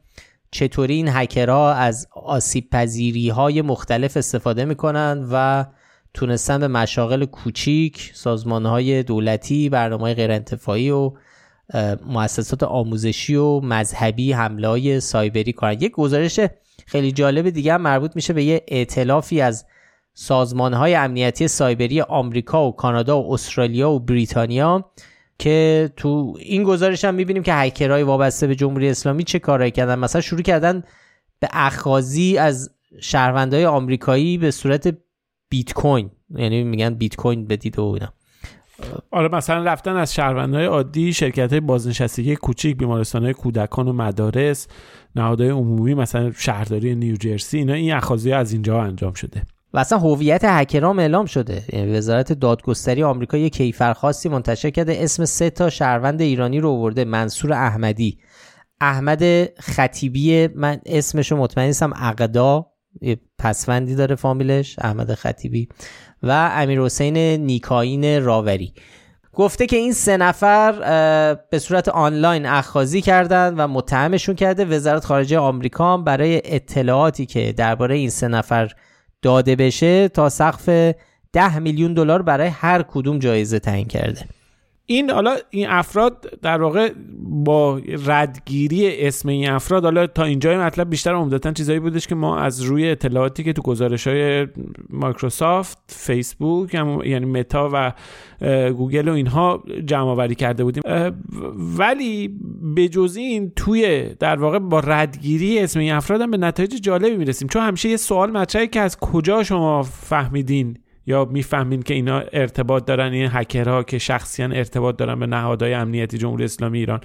چطوری این هکرها از آسیب پذیری های مختلف استفاده می‌کنن و تونستن به مشاغل کوچیک سازمان های دولتی برنامه غیر انتفاعی و مؤسسات آموزشی و مذهبی حمله های سایبری کنن. یک گزارش خیلی جالب دیگه مربوط میشه به یه اعتلافی از سازمان های امنیتی سایبری آمریکا و کانادا و استرالیا و بریتانیا که تو این گزارش هم می‌بینیم که هکرهای وابسته به جمهوری اسلامی چه کارهایی کردن. مثلا شروع کردن به اخازی از شهروندهای آمریکایی به صورت بیت کوین. یعنی میگن بیت کوین بدید و اینا. آره مثلا رفتن از شهروندهای عادی شرکت های بازنشستگی کوچیک بیمارستان های کودکان و مدارس نهادهای عمومی مثلا شهرداری نیوجرسی اینا این اخاذی از اینجا انجام شده. و اصلا هویت هکرام اعلام شده. یعنی وزارت دادگستری آمریکا یه کیفرخواستی منتشر کرده. اسم سه تا شهروند ایرانی رو آورده. منصور احمدی. احمد خطیبی من اسمشو مطمئن نیستم. عقدا پسوندی داره فامیلش. احمد خطیبی. و امیر حسین نیکاین راوری. گفته که این سه نفر به صورت آنلاین اخاذی کردند و متهمشون کرده. وزارت خارجه آمریکا برای اطلاعاتی که درباره این سه نفر داده بشه تا سقف 10 میلیون دلار برای هر کدوم جایزه تعیین کرده. این حالا این افراد در واقع با ردگیری اسم این افراد حالا تا اینجای مطلب بیشتر عمدتا چیزایی بودش که ما از روی اطلاعاتی که تو گزارش های مایکروسافت فیسبوک یعنی متا و گوگل و اینها جمع آوری کرده بودیم. ولی به جز این توی در واقع با ردگیری اسم این افراد هم به نتایج جالبی می‌رسیم. چون همیشه یه سوال مطرحه که از کجا شما فهمیدین یا می‌فهمین که اینا ارتباط دارن این هکرها که شخصیا ارتباط دارن به نهادهای امنیتی جمهوری اسلامی ایران.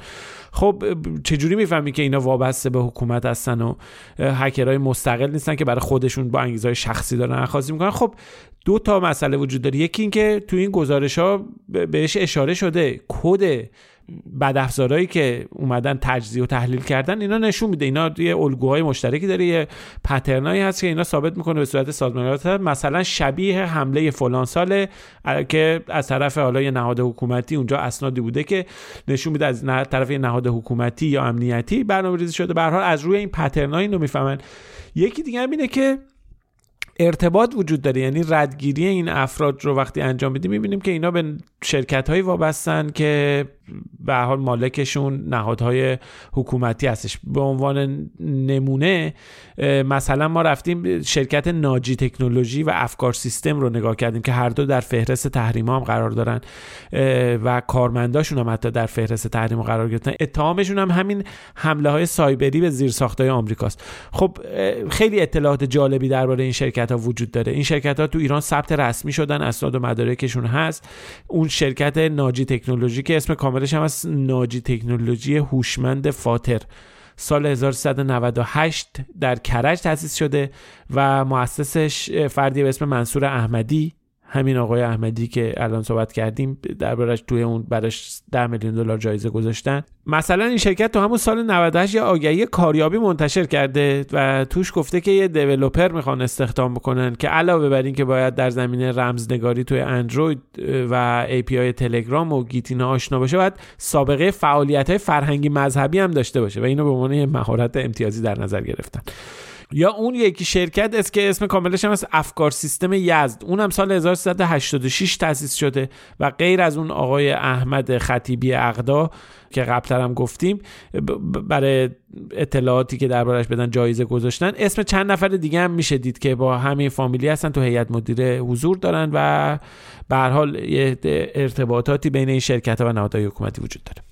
خب چجوری می‌فهمین که اینا وابسته به حکومت هستن و هکرهای مستقل نیستن که برای خودشون با انگیزهای شخصی دارن خاصی می‌کنن؟ خب دو تا مسئله وجود داره. یکی اینکه تو این گزارش ها بهش اشاره شده کد بدافزارهایی که اومدن تجزیه و تحلیل کردن اینا نشون میده. اینا یه الگوهای مشترکی داره یه پترنایی هست که اینا ثابت می‌کنه به صورت سازمانیت مثلا شبیه حمله فلان ساله که از طرف حالا یه نهاد حکومتی اونجا اسنادی بوده که نشون میده از طرف یه نهاد حکومتی یا امنیتی برنامه ریزی شده. به حال از روی این پترنای اینو می‌فهمن. یکی دیگه هم اینه که ارتباط وجود داره. یعنی ردگیری این افراد رو وقتی انجام بدیم می‌بینیم که اینا به شرکت هایی وابستن که به حال مالکشون نهادهای حکومتی هستش. به عنوان نمونه مثلا ما رفتیم شرکت ناجی تکنولوژی و افکار سیستم رو نگاه کردیم که هر دو در فهرست تحریم هم قرار دارن و کارمنداشون هم حتی در فهرست تحریم قرار گرفتن. اتهامشون هم همین حمله های سایبری به زیر های آمریکاست. خب خیلی اطلاعات جالبی درباره این شرکت ها وجود داره. این شرکت ها تو ایران ثبت رسمی شدن اسناد و مدارکشون هست. اون شرکت ناجی تکنولوژی که اسم کاملش هم از ناجی تکنولوژی هوشمند فاتر. سال 1398 در کرج تأسیس شده و مؤسسش فردی به اسم منصور احمدی همین آقای احمدی که الان صحبت کردیم دربارش توی اون براش 10 میلیون دلار جایزه گذاشتن. مثلا این شرکت تو همون سال 98 یه آگهی کاریابی منتشر کرده و توش گفته که یه دیولپر می‌خوان استخدام بکنن که علاوه بر این که باید در زمینه رمزنگاری توی اندروید و API تلگرام و گیتینا آشنا باشه باید سابقه فعالیت های فرهنگی مذهبی هم داشته باشه و اینو به عنوان مهارت امتیازی در نظر گرفتن. یا اون یکی شرکت است که اسم کاملش هم از افکار سیستم یزد. اونم سال 1386 تأسیس شده و غیر از اون آقای احمد خطیبی اقدا که قبلتر هم گفتیم برای اطلاعاتی که دربارش بدن جایزه گذاشتن. اسم چند نفر دیگه هم میشه دید که با همین فامیلی هستن تو هیئت مدیره حضور دارن و به حال ارتباطاتی بین این شرکت و نهادهای حکومتی وجود داره.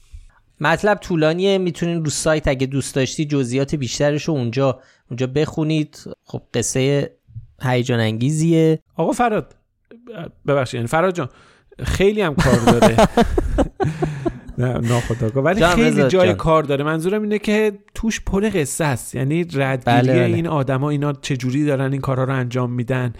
مطلب طولانیه می‌تونین رو سایت اگه دوست داشتی جزئیات بیشترش رو اونجا اونجا بخونید. خب قصه هیجان انگیزیه. آقا فراد ببخشید یعنی فراد جان خیلی هم کار داره. [LAUGHS] نه ناخداگاه ولی خیلی جای کار داره. منظورم اینه که توش پر قصه است یعنی ردگیری بله. بله. این آدما اینا چجوری دارن این کارها رو انجام میدن.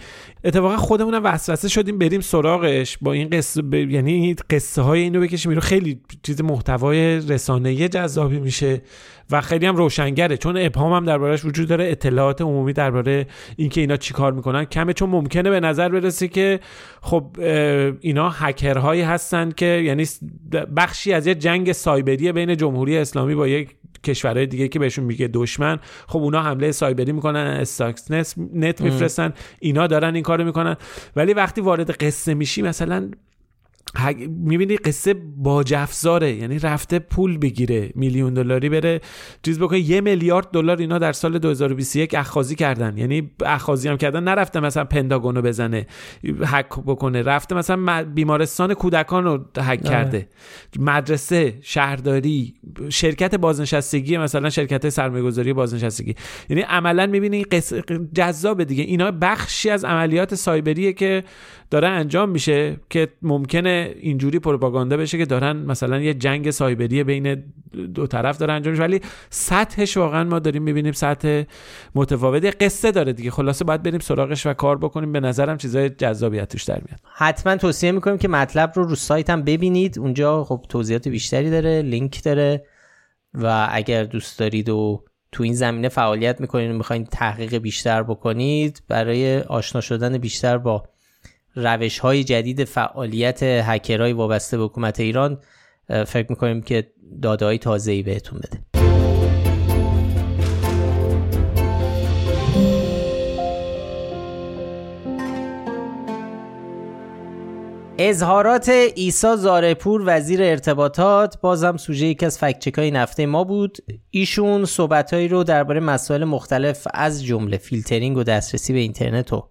اتفاقا خودمونم وسوسه شدیم بریم سراغش. با این قصه ب... یعنی قصه های اینو بکشیم رو خیلی چیز محتوای رسانه‌ای جذابی میشه و خیلی هم روشنگره. چون ابهام هم دربارش وجود داره. اطلاعات عمومی درباره اینکه اینا چیکار می‌کنن کمه. چون ممکنه به نظر برسه که خب اینا هکرهایی هستن که یعنی بخشی از یه جنگ سایبری بین جمهوری اسلامی با یک کشورهای دیگه که بهشون میگه دشمن خب اونا حمله سایبری می‌کنن استاکس نت میفرستن اینا دارن این کارو می‌کنن. ولی وقتی وارد قصه میشی مثلا می‌بینی قصه باجفزاره. یعنی رفته پول بگیره میلیون دلاری بره چیز بکنه. یه میلیارد دلار اینا در سال 2021 اخاذی کردن. یعنی اخاذی هم کردن. نرفته مثلا پنتاگونو بزنه هک بکنه. رفته مثلا بیمارستان کودکان رو هک کرده. مدرسه شهرداری شرکت بازنشستگی مثلا شرکت سرمایه‌گذاری بازنشستگی. یعنی عملا می‌بینی قصه جذاب دیگه. اینا بخشی از عملیات سایبریه که داره انجام میشه که ممکنه اینجوری پروپاگاندا بشه که دارن مثلا یه جنگ سایبری بین دو طرف داره انجام میشه. ولی سطحش واقعا ما داریم می‌بینیم سطح متفاوتی. قصه داره دیگه. خلاصه باید بریم سراغش و کار بکنیم. به نظرم چیزای جذابیت توش در میاد. حتما توصیه می‌کنیم که مطلب رو رو سایت هم ببینید. اونجا خب توضیحات بیشتری داره لینک داره و اگر دوست دارید و تو این زمینه فعالیت می‌کنید و می‌خواین تحقیق بیشتر بکنید برای آشنا شدن بیشتر با روش های جدید فعالیت هکرهای وابسته به حکومت ایران فکر می‌کنیم که داده های تازه ای بهتون بده. اظهارات عیسی زارع‌پور وزیر ارتباطات بازم سوژه یکی از fact check های هفته ما بود. ایشون صحبتهایی رو درباره مسائل مختلف از جمله فیلترینگ و دسترسی به اینترنت و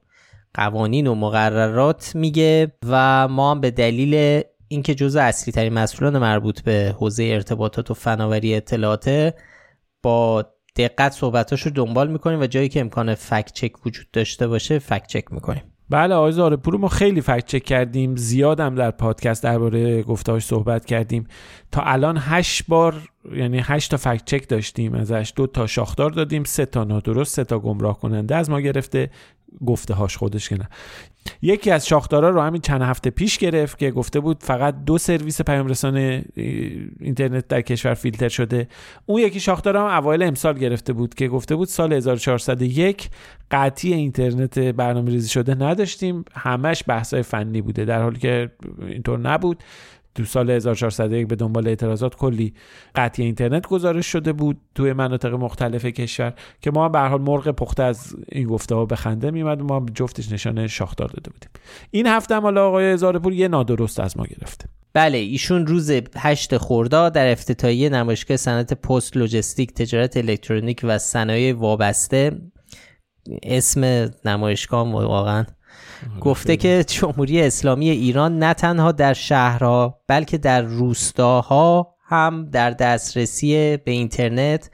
قوانین و مقررات میگه و ما هم به دلیل اینکه جزء اصلی ترین مسئولان مربوط به حوزه ارتباطات و فناوری اطلاعات با دقت صحبتاش دنبال می‌کنیم و جایی که امکان fact check وجود داشته باشه fact check می‌کنیم. بله آقای زارپور ما خیلی فکت چک کردیم. زیادم در پادکست درباره گفتهاش صحبت کردیم. تا الان هشت بار یعنی هشت تا فکت چک داشتیم. ازش دو تا شاخدار دادیم سه تا نادرست سه تا گمراه کننده از ما گرفته. گفته هاش خودش که نه. یکی از شاخدارا رو همین چند هفته پیش گرفت که گفته بود فقط دو سرویس پیام رسانه اینترنت در کشور فیلتر شده. اون یکی شاخدار هم اوایل امسال گرفته بود که گفته بود سال 1401 قطعی اینترنت برنامه ریزی شده نداشتیم. همش بحثای فنی بوده در حالی که اینطور نبود. تو سال 1401 به دنبال اعتراضات کلی قطعی اینترنت گزارش شده بود توی مناطق مختلف کشور که ما به حال مرغ پخته از این گفته ها به خنده میومد ما جفتش نشانه شاخدار داده بودیم. این هفته هم حالا آقای هزارپور یه نادرست از ما گرفته. بله ایشون روز 8 خرداد در افتتاحیه نمایشگاه صنعت پست لوجستیک تجارت الکترونیک و صنایع وابسته. اسم نمایشگاه واقعا گفته که جمهوری اسلامی ایران نه تنها در شهرها بلکه در روستاها هم در دسترسی به اینترنت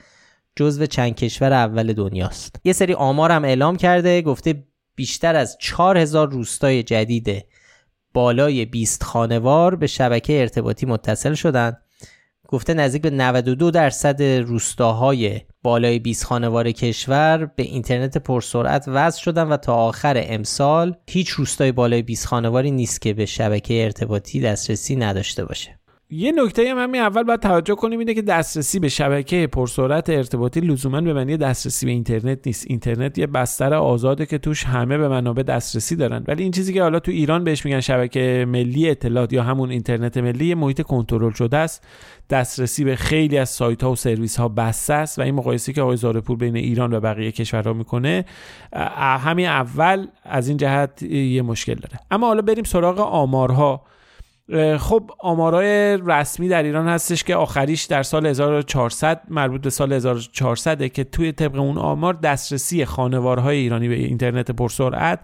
جزو چند کشور اول دنیاست. یه سری آمار هم اعلام کرده گفته بیشتر از 4000 روستای جدید بالای 20 خانوار به شبکه ارتباطی متصل شدند گفته نزدیک به 92 درصد روستاهای بالای 20 خانوار کشور به اینترنت پرسرعت وصل شدن و تا آخر امسال هیچ روستای بالای 20 خانواری نیست که به شبکه ارتباطی دسترسی نداشته باشه. یه نکته هم همین اول باید توجه کنیم اینه که دسترسی به شبکه پرسرعت ارتباطی لزوما به معنی دسترسی به اینترنت نیست. اینترنت یه بستر آزاده که توش همه به منابع دسترسی دارن. ولی این چیزی که حالا تو ایران بهش میگن شبکه ملی اطلاعات یا همون اینترنت ملی یه محیط کنترل شده است. دسترسی به خیلی از سایت ها و سرویس ها بسته است و این مقایسه که آقای زارپور بین ایران و بقیه کشورها می‌کنه همین اول از این جهت یه مشکل داره. اما حالا بریم سراغ آمارها. خب آمارای رسمی در ایران هستش که آخریش در سال 1400 مربوط به سال 1400 که توی طبق اون آمار دسترسی خانوارهای ایرانی به اینترنت پرسرعت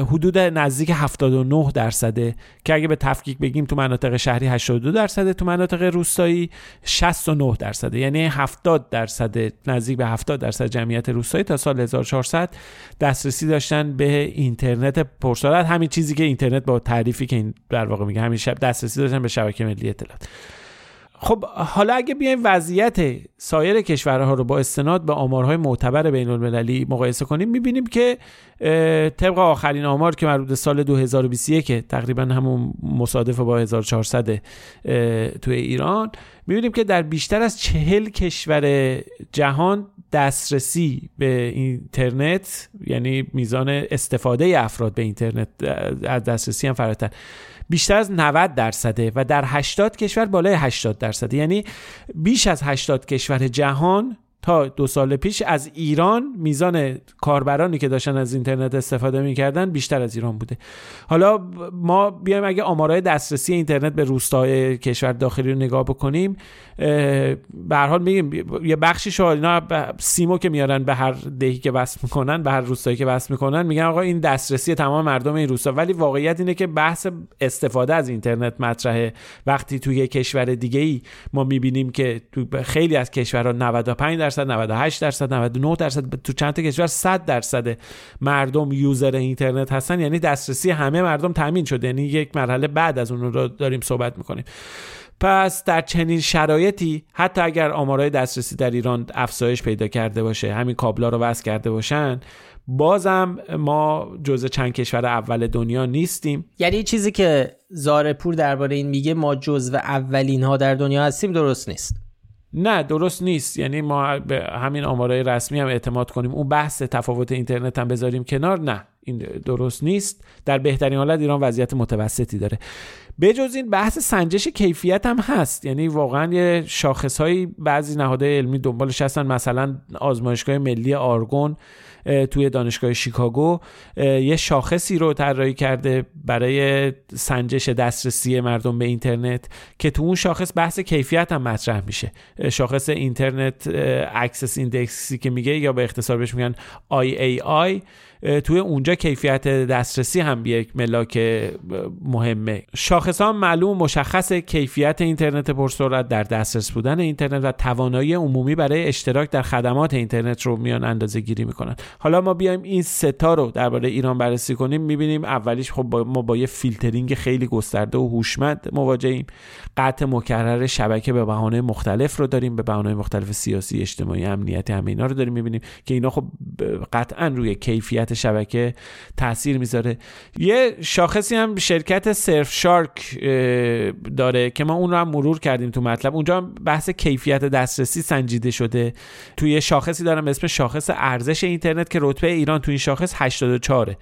حدود نزدیک 79 درصده که اگه به تفکیک بگیم تو مناطق شهری 82 درصده تو مناطق روستایی 69 درصده یعنی 70 درصد نزدیک به 70 درصد جمعیت روستایی تا سال 1400 دسترسی داشتن به اینترنت پرسرعت. همین چیزی که اینترنت با تعریفی که این در واقع میگه همین شب دسترسی داشتن به شبکه ملی اطلاعات. خب حالا اگه بیایم وضعیت سایر کشورها رو با استناد به آمارهای معتبر بین المللی مقایسه کنیم می‌بینیم که طبق آخرین آمار که مربوط سال 2021 تقریبا همون مصادف با 1400 توی ایران می‌بینیم که در بیشتر از چهل کشور جهان دسترسی به اینترنت یعنی میزان استفاده افراد به اینترنت از دسترسی هم فراتر. بیشتر از 90 درصده و در 80 کشور بالای 80 درصده. یعنی بیش از 80 کشور جهان تا دو سال پیش از ایران میزان کاربرانی که داشتن از اینترنت استفاده می‌کردن بیشتر از ایران بوده. حالا ما بیایم اگه آمارهای دسترسی اینترنت به روستای کشور داخلی رو نگاه بکنیم به هر حال میگیم یه بخشی شو اینا سیمو که میارن به هر دهی که وصل می‌کنن به هر روستایی که وصل می‌کنن میگن آقا این دسترسی تمام مردم این روستا. ولی واقعیت اینه که بحث استفاده از اینترنت مطرحه. وقتی توی کشور دیگه ای ما می‌بینیم که تو خیلی از کشورها 95 درصد 98 درصد 99 درصد. تو چند تا کشور 100 درصد مردم یوزر اینترنت هستن. یعنی دسترسی همه مردم تامین شده. یعنی یک مرحله بعد از اون رو داریم صحبت می‌کنیم. پس در چنین شرایطی حتی اگر آمارای دسترسی در ایران افزایش پیدا کرده باشه همین کابلا رو وصل کرده باشن بازم ما جزء چند کشور اول دنیا نیستیم. یعنی چیزی که زارپور درباره این میگه ما جزو اولین ها در دنیا هستیم درست نیست. نه درست نیست. یعنی ما به همین آمارای رسمی هم اعتماد کنیم. اون بحث تفاوت اینترنت هم بذاریم کنار. نه این درست نیست. در بهترین حالت ایران وضعیت متوسطی داره. بجز این بحث سنجش کیفیت هم هست. یعنی واقعا یه شاخص هایی بعضی نهادهای علمی دنبالش هستن. مثلا آزمایشگاه ملی آرگون توی دانشگاه شیکاگو. یه شاخصی رو طراحی کرده برای سنجش دسترسی مردم به اینترنت که تو اون شاخص بحث کیفیت هم مطرح میشه. شاخص Internet Access Index ی که میگه یا به اختصار بهش میگن IAI توی اونجا کیفیت دسترسی هم یک ملاک مهمه. شاخص ها معلوم مشخص کیفیت اینترنت پرسرعت در دسترس بودن اینترنت و توانایی عمومی برای اشتراک در خدمات اینترنت رو میان اندازه گیری می‌کنن. حالا ما بیایم این ستا رو درباره ایران بررسی کنیم می‌بینیم اولیش خب ما با یه فیلترینگ خیلی گسترده و هوشمند مواجهیم. قطع مکرر شبکه به بهانه مختلف رو داریم به بهانه مختلف سیاسی اجتماعی امنیتی همه اینا رو داریم می‌بینیم که اینا خب قطعا روی کیفیت شبکه تاثیر می‌ذاره. یه شاخصی هم شرکت سرف شارک داره که ما اون رو هم مرور کردیم تو مطلب. اونجا بحث کیفیت دسترسی سنجیده شده. توی شاخصی دارم اسم شاخص ارزش اینترنت که رتبه ایران تو این شاخص 84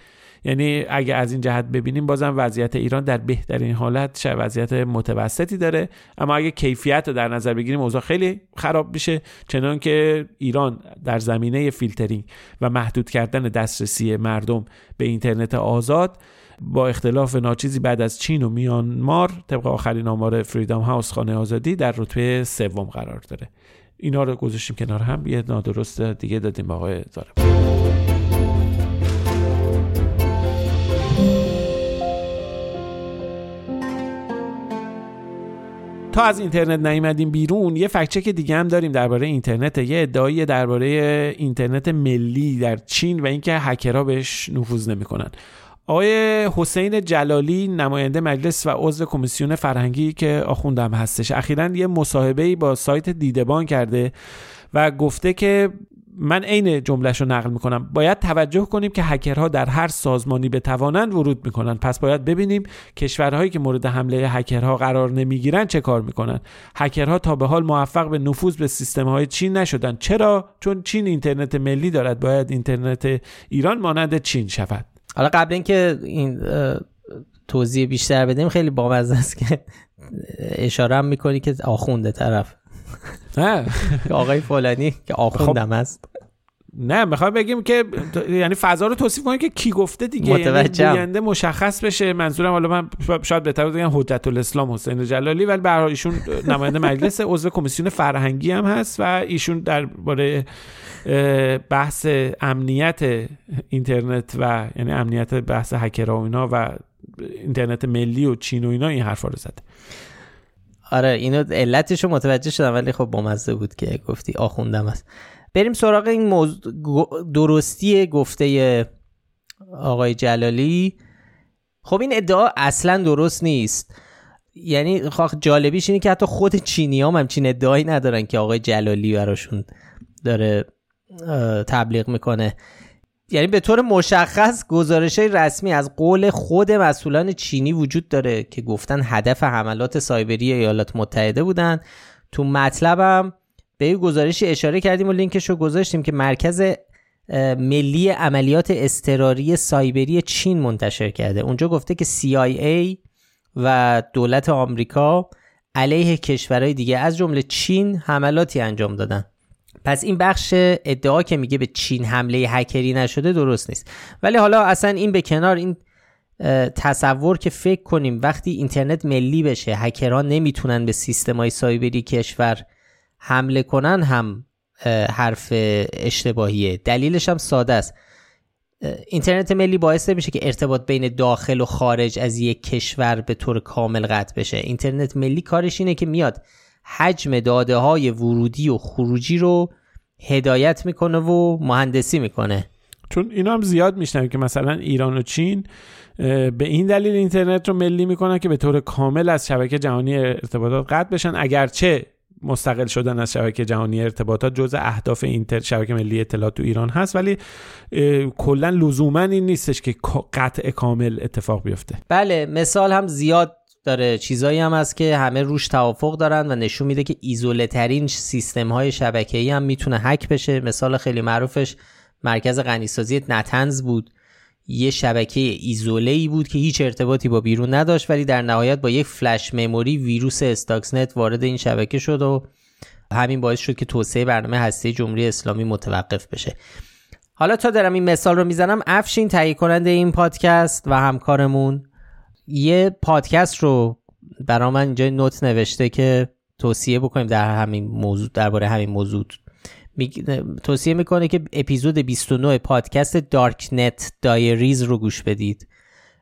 یعنی اگه از این جهت ببینیم بازم وضعیت ایران در بهترین حالت وضعیت متوسطی داره. اما اگه کیفیت رو در نظر بگیریم اوضاع خیلی خراب میشه. چنان که ایران در زمینه فیلترینگ و محدود کردن دسترسی مردم به اینترنت آزاد با اختلاف ناچیزی بعد از چین و میانمار طبق آخرین آمار فریدام هاوس خانه آزادی در رتبه سوم قرار داره. اینا رو گذاشتیم کنار هم. یه نادرست دیگه دادیم آقای تا از اینترنت نیومدیم بیرون یه فکچک دیگه هم داریم درباره اینترنت. یه ادعایی درباره اینترنت ملی در چین و اینکه هکرها بهش نفوذ نمی‌کنن. آقای حسین جلالی نماینده مجلس و عضو کمیسیون فرهنگی که آخوندم هستش. اخیرا یه مصاحبه با سایت دیدبان کرده و گفته که من عین جملهش رو نقل می‌کنم. باید توجه کنیم که هکرها در هر سازمانی بتوانند ورود می‌کنن پس باید ببینیم کشورهایی که مورد حمله هکرها قرار نمی‌گیرن چه کار می‌کنن هکرها تا به حال موفق به نفوذ به سیستم های چین نشدن چرا؟ چون چین اینترنت ملی دارد. باید اینترنت ایران مانند چین شود. حالا قبل اینکه این توضیح بیشتر بدیم خیلی بامزه است که اشاره هم می‌کنی که آخونده طرف. [LAUGHS] آقای فلانی که آخوندم خب. هست نه می‌خوام بگیم که یعنی فضا رو توصیف کنیم که کی گفته دیگه یعنی مشخص بشه. منظورم حالا من شاید بهتر بگم حجت الاسلام حسین جلالی ولی به ایشون نماینده مجلس عضو کمیسیون فرهنگی هم هست و ایشون درباره بحث امنیت اینترنت و یعنی امنیت بحث هکرها و اینا و اینترنت ملی و چین و اینا این حرفا رو زده. آره اینو علتش رو متوجه شدم ولی خب بامزه بود که گفتی آخوندم است. بریم سراغ این موضوع درستی گفته آقای جلالی. خب این ادعا اصلا درست نیست. یعنی خواهد خب جالبیش اینه که حتی خود چینی هم همچین ادعایی ندارن که آقای جلالی براشون داره تبلیغ می‌کنه. یعنی به طور مشخص گزارش رسمی از قول خود مسئولان چینی وجود داره که گفتن هدف حملات سایبری ایالات متحده بودن. تو مطلبم به این گزارشی اشاره کردیم و لینکش رو گذاشتیم که مرکز ملی عملیات استراری سایبری چین منتشر کرده. اونجا گفته که CIA و دولت آمریکا علیه کشورهای دیگه از جمله چین حملاتی انجام دادن. پس این بخش ادعا که میگه به چین حمله هکری نشده درست نیست. ولی حالا اصلا این به کنار این تصور که فکر کنیم وقتی اینترنت ملی بشه هکران نمی‌تونن به سیستم های سایبری کشور حمله کنن هم حرف اشتباهیه. دلیلش هم ساده است. اینترنت ملی باعث میشه که ارتباط بین داخل و خارج از یک کشور به طور کامل قطع بشه. اینترنت ملی کارش اینه که میاد حجم داده های ورودی و خروجی رو هدایت می‌کنه و مهندسی می‌کنه. چون اینا هم زیاد میشنم که مثلا ایران و چین به این دلیل اینترنت رو ملی می‌کنن که به طور کامل از شبکه جهانی ارتباطات قطع بشن. اگرچه مستقل شدن از شبکه جهانی ارتباطات جزء اهداف اینتر شبکه ملی اطلاعات تو ایران هست ولی کلا لزوما این نیستش که قطع کامل اتفاق بیفته. بله مثال هم زیاد داره چیزایی هم هست که همه روش توافق دارن و نشون میده که ایزوله ترین سیستم های شبکه‌ای هم می‌تونه هک بشه. مثال خیلی معروفش مرکز غنیسازی نتنز بود. یه شبکه ایزوله ای بود که هیچ ارتباطی با بیرون نداشت ولی در نهایت با یک فلش مموری ویروس استاکسنت وارد این شبکه شد و همین باعث شد که توسعه برنامه هسته جمهوری اسلامی متوقف بشه. حالا تا دارم این مثال رو می‌زنم. افشین تهیه کننده این پادکست و همکارمون. یه پادکست رو برا من اینجا نوت نوشته که توصیه بکنیم در همین موضوع درباره همین موضوع توصیه می‌کنه که اپیزود 29 پادکست دارکنت دایریز رو گوش بدید.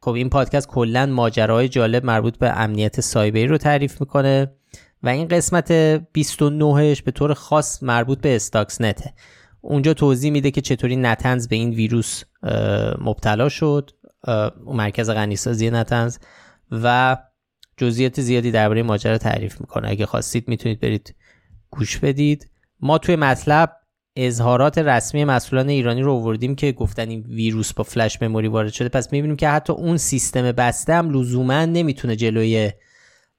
خب این پادکست کلا ماجراهای جالب مربوط به امنیت سایبری رو تعریف می‌کنه و این قسمت 29ش به طور خاص مربوط به استاکس نته اونجا توضیح میده که چطوری نتنز به این ویروس مبتلا شد. مرکز غنیسازی نتنز و جزئیات زیادی درباره ماجرا تعریف می‌کنه. اگه خواستید می‌تونید برید گوش بدید. ما توی مطلب اظهارات رسمی مسئولان ایرانی رو آوردیم که گفتن این ویروس با فلش مموری وارد شده. پس می‌بینیم که حتی اون سیستم بسته هم لزوما نمی‌تونه جلوی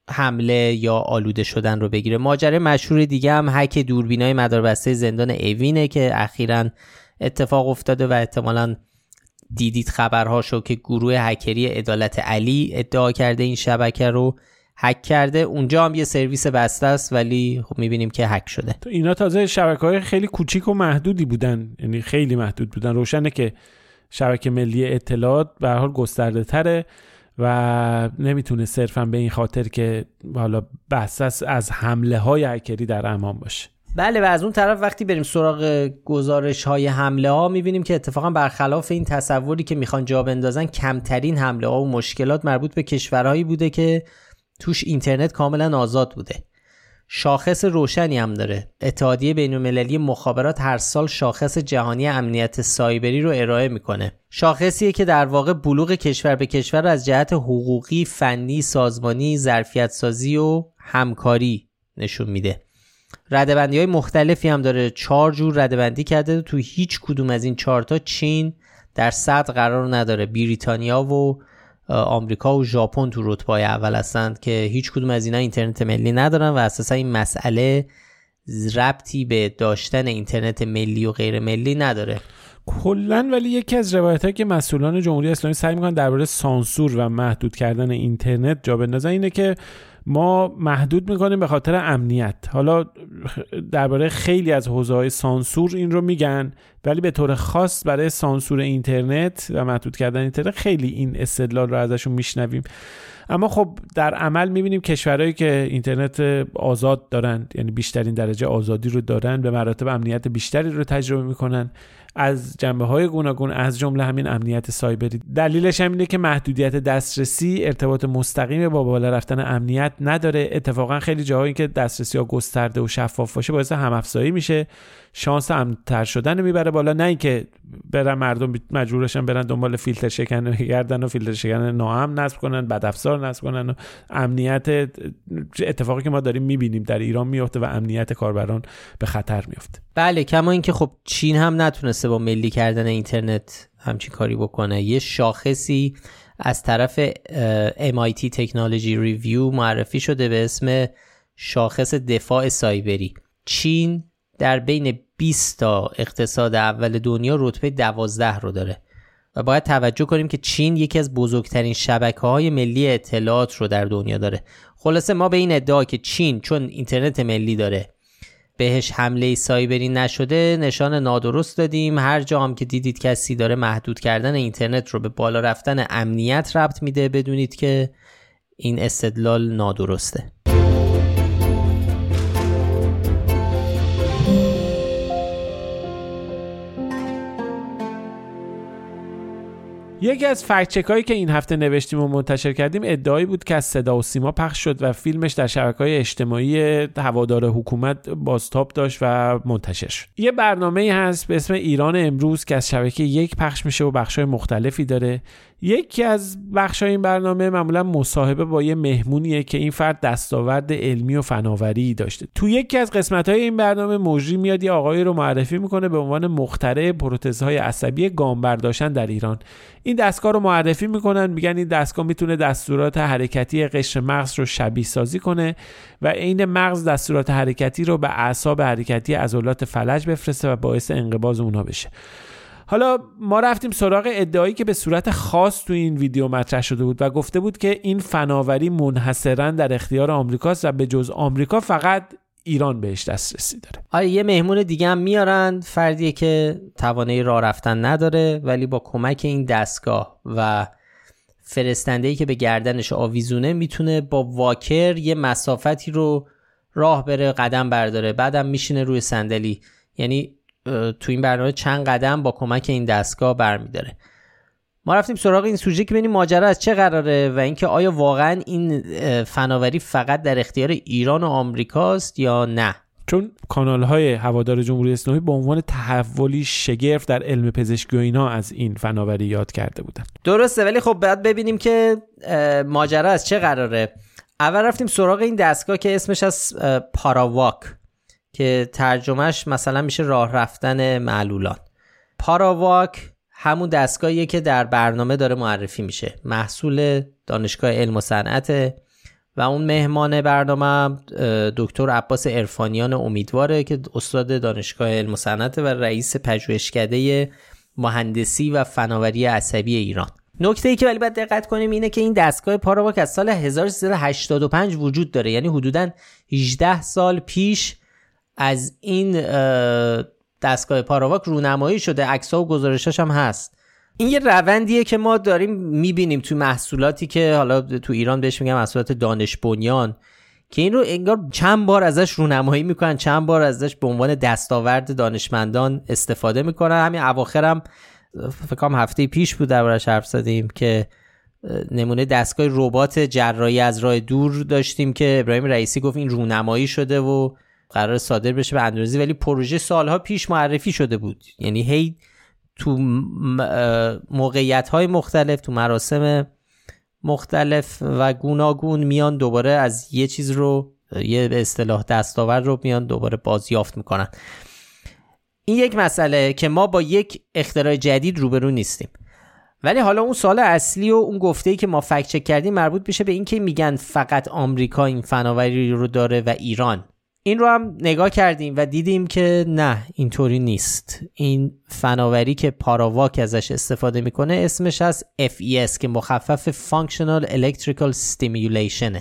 حمله یا آلوده شدن رو بگیره. ماجرای مشهور دیگه هم هک دوربینای مداربسته زندان اوینه که اخیرا اتفاق افتاده و احتمالا دیدید خبرهاشو که گروه هکری عدالت علی ادعا کرده این شبکه رو هک کرده. اونجا هم یه سرویس بسته است ولی خب می‌بینیم که هک شده. اینا تازه شبکه های خیلی کوچیک و محدودی بودن. یعنی خیلی محدود بودن. روشنه که شبکه ملی اطلاعات به حال گسترده تره و نمی‌تونه صرفا به این خاطر که حالا بحث از حمله های هکری در امان باشه. بله و از اون طرف وقتی بریم سراغ گزارش های حمله ها می‌بینیم که اتفاقا برخلاف این تصوری که می‌خوان جا بندازن کمترین حمله ها و مشکلات مربوط به کشورهایی بوده که توش اینترنت کاملا آزاد بوده. شاخص روشنی هم داره. اتحادیه بین المللی مخابرات هر سال شاخص جهانی امنیت سایبری رو ارائه می‌کنه. شاخصیه که در واقع بلوغ کشور به کشور از جهت حقوقی، فنی، سازمانی، ظرفیت سازی و همکاری نشون میده. ردبندی های مختلفی هم داره چهار جور ردبندی کرده تو هیچ کدوم از این چهارتا چین در صد قرار نداره. بریتانیا و آمریکا و ژاپن تو رتبه اول هستند که هیچ کدوم از اینا اینترنت ملی ندارن و اساسا این مسئله ربطی به داشتن اینترنت ملی و غیر ملی نداره. کلا ولی یکی از روایت که مسئولان جمهوری اسلامی سعی می‌کنن درباره سانسور و محدود کردن اینترنت جا بندازن اینه که ما محدود می‌کنیم به خاطر امنیت. حالا درباره خیلی از حوزه های سانسور این رو میگن ولی به طور خاص برای سانسور اینترنت و محدود کردن اینترنت خیلی این استدلال رو ازشون میشنویم. اما خب در عمل می‌بینیم کشورهایی که اینترنت آزاد دارن یعنی بیشترین درجه آزادی رو دارن به مراتب امنیت بیشتری رو تجربه می‌کنن. از جنبه های گوناگون از جمله همین امنیت سایبری. دلیلش هم اینه که محدودیت دسترسی ارتباط مستقیم با بالا رفتن امنیت نداره. اتفاقا خیلی جاهایی که دسترسی ها گسترده و شفاف باشه باعث هم میشه. شانس امنتر شدن می‌بره بالا. نه اینکه برن مردم مجبورشن برن دنبال فیلتر شکن گردن و فیلتر شکن ناامن نصب کنن بد افزار نصب کنن و امنیت اتفاقی که ما داریم می‌بینیم در ایران میفته و امنیت کاربران به خطر میفته بله کما اینکه خب چین هم نتونسته با ملی کردن اینترنت همچین کاری بکنه. یه شاخصی از طرف MIT تکنولوژی ریویو معرفی شده به اسم شاخص دفاع سایبری. چین در بین 20 تا اقتصاد اول دنیا رتبه 12 رو داره و باید توجه کنیم که چین یکی از بزرگترین شبکه های ملی اطلاعات رو در دنیا داره. خلاصه ما به این ادعا که چین چون اینترنت ملی داره بهش حمله سایبری نشده نشان نادرست دادیم. هر جا هم که دیدید کسی داره محدود کردن اینترنت رو به بالا رفتن امنیت ربط میده بدونید که این استدلال نادرسته. یکی از فکت هایی که این هفته نوشتیم و منتشر کردیم ادعایی بود که از صدا و سیما پخش شد و فیلمش در شبکه های اجتماعی هوادار حکومت بازتاب داشت و منتشر شد. یه برنامه هست به اسم ایران امروز که از شبکه یک پخش میشه و بخش های مختلفی داره. یکی از بخش این برنامه معمولا مصاحبه با یه مهمونیه که این فرد دستاورد علمی و فناوری داشته. تو یکی از قسمت های این برنامه مجری میاد یه آقایی رو معرفی می‌کنه به عنوان مخترع پروتزهای عصبی گام برداشتن در ایران. این دستگاه رو معرفی می‌کنن میگن این دستگاه می‌تونه دستورات حرکتی قشر مغز رو شبیه سازی کنه و عین مغز دستورات حرکتی رو به اعصاب حرکتی عضلات فلج بفرسته و باعث انقباض اونها بشه. حالا ما رفتیم سراغ ادعایی که به صورت خاص تو این ویدیو مطرح شده بود و گفته بود که این فناوری منحصرا در اختیار آمریکاست و به جز آمریکا فقط ایران بهش دسترسی داره. آره یه مهمون دیگه هم میارن. فردیه که توانایی راه رفتن نداره ولی با کمک این دستگاه و فرستنده که به گردنش آویزونه می‌تونه با واکر یه مسافتی رو راه بره قدم برداره. بعدم میشینه روی صندلی. یعنی تو این برنامه چند قدم با کمک این دستگاه برمیداره. ما رفتیم سراغ این سوژه که ببینیم ماجرا از چه قراره و اینکه آیا واقعا این فناوری فقط در اختیار ایران و آمریکاست یا نه؟ چون کانال های هوادار جمهوری اسلامی به عنوان تحولی شگرف در علم پزشکی و اینا از این فناوری یاد کرده بودن. درسته ولی خب باید ببینیم که ماجرا از چه قراره. اول رفتیم سراغ این دستگاه که اسمش از پاراواک. که ترجمهش مثلا میشه راه رفتن معلولان. پاراواک همون دستگاهیه که در برنامه داره معرفی میشه. محصول دانشگاه علم و صنعت و اون مهمان برنامه دکتر عباس ارفانیان امیدواره که استاد دانشگاه علم و صنعت و رئیس پژوهشکده مهندسی و فناوری عصبی ایران. نکته ای که ولی باید دقت کنیم اینه که این دستگاه پاراواک از سال 1385 وجود داره. یعنی حدودا 18 سال پیش از این دستگاه پاراواک رونمایی شده. ها و گزارشاش هم هست. این یه روندیه که ما داریم می‌بینیم تو محصولاتی که حالا تو ایران بهش میگن محصولات دانش بنیان که این رو انگار چند بار ازش رونمایی می‌کنن چند بار ازش به عنوان دستاورد دانشمندان استفاده می‌کنن. همین اواخرم فکرم هفته پیش بود دربارش حرف زدیم که نمونه دستگاه ربات جراحی از راه دور داشتیم که ابراهیم رئیسی گفت این رونمایی شده و قرار صادر بشه به اندازی ولی پروژه سالها پیش معرفی شده بود. یعنی هی تو موقعیت های مختلف تو مراسم مختلف و گوناگون میان دوباره از یه چیز رو یه به اصطلاح دستاور رو میان دوباره بازیافت می‌کنن. این یک مسئله که ما با یک اختراع جدید روبرو نیستیم. ولی حالا اون سال اصلی و اون گفته ای که ما فکت چک کردیم مربوط میشه به اینکه میگن فقط آمریکا این فناوری رو داره و ایران. این رو هم نگاه کردیم و دیدیم که نه اینطوری نیست. این فناوری که پاراواک ازش استفاده می‌کنه اسمش از FES که مخفف Functional Electrical Stimulation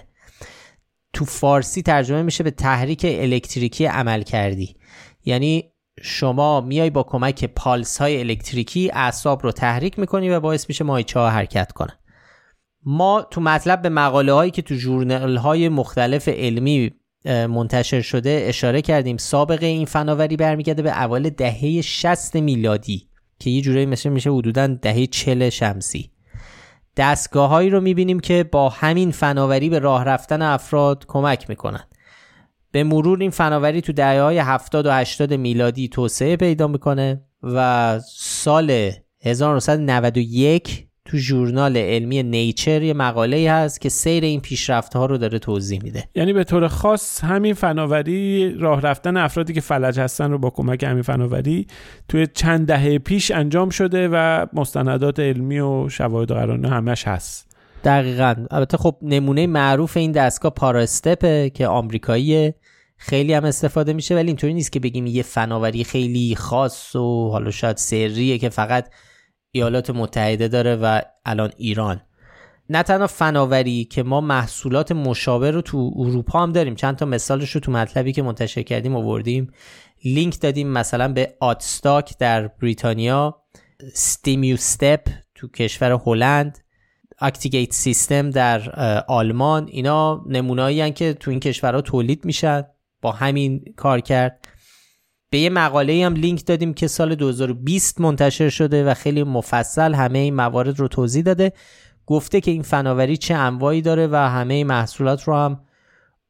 تو فارسی ترجمه میشه به تحریک الکتریکی عمل کردی. یعنی شما میای با کمک پالس های الکتریکی اعصاب رو تحریک می‌کنی و باعث میشه مایچه ها حرکت کنن. ما تو مطلب به مقاله هایی که تو جورنال های مختلف علمی منتشر شده اشاره کردیم. سابقه این فناوری برمیگرده به اول دهه 60 میلادی که یه جورایی مثل میشه حدودا دهه 40 شمسی. دستگاه هایی رو می‌بینیم که با همین فناوری به راه رفتن افراد کمک می‌کنن. به مرور این فناوری تو دهه های 70 و 80 میلادی توسعه پیدا می‌کنه و سال 1991 تو ژورنال علمی نیچر یه مقاله هست که سیر این پیشرفت ها رو داره توضیح میده. یعنی به طور خاص همین فناوری راه رفتن افرادی که فلج هستن رو با کمک همین فناوری توی چند دهه پیش انجام شده و مستندات علمی و شواهد قرانه همش هست. دقیقا. البته خب نمونه معروف این دستگاه پاراستپه که آمریکاییه. خیلی هم استفاده میشه ولی اینطوری نیست که بگیم یه فناوری خیلی خاص و حالا شاید سریه که فقط ایالات متحده داره و الان ایران. نه تنها فناوری که ما محصولات مشابه رو تو اروپا هم داریم چند تا مثالش رو تو مطلبی که منتشر کردیم آوردیم. لینک دادیم مثلا به آتستاک در بریتانیا STIMuSTEP تو کشور هلند ActiGait System در آلمان. اینا نمونایی که تو این کشورها تولید میشن. با همین کار کرد. به یه مقاله هم لینک دادیم که سال 2020 منتشر شده و خیلی مفصل همه این موارد رو توضیح داده. گفته که این فناوری چه انواعی داره و همه محصولات رو هم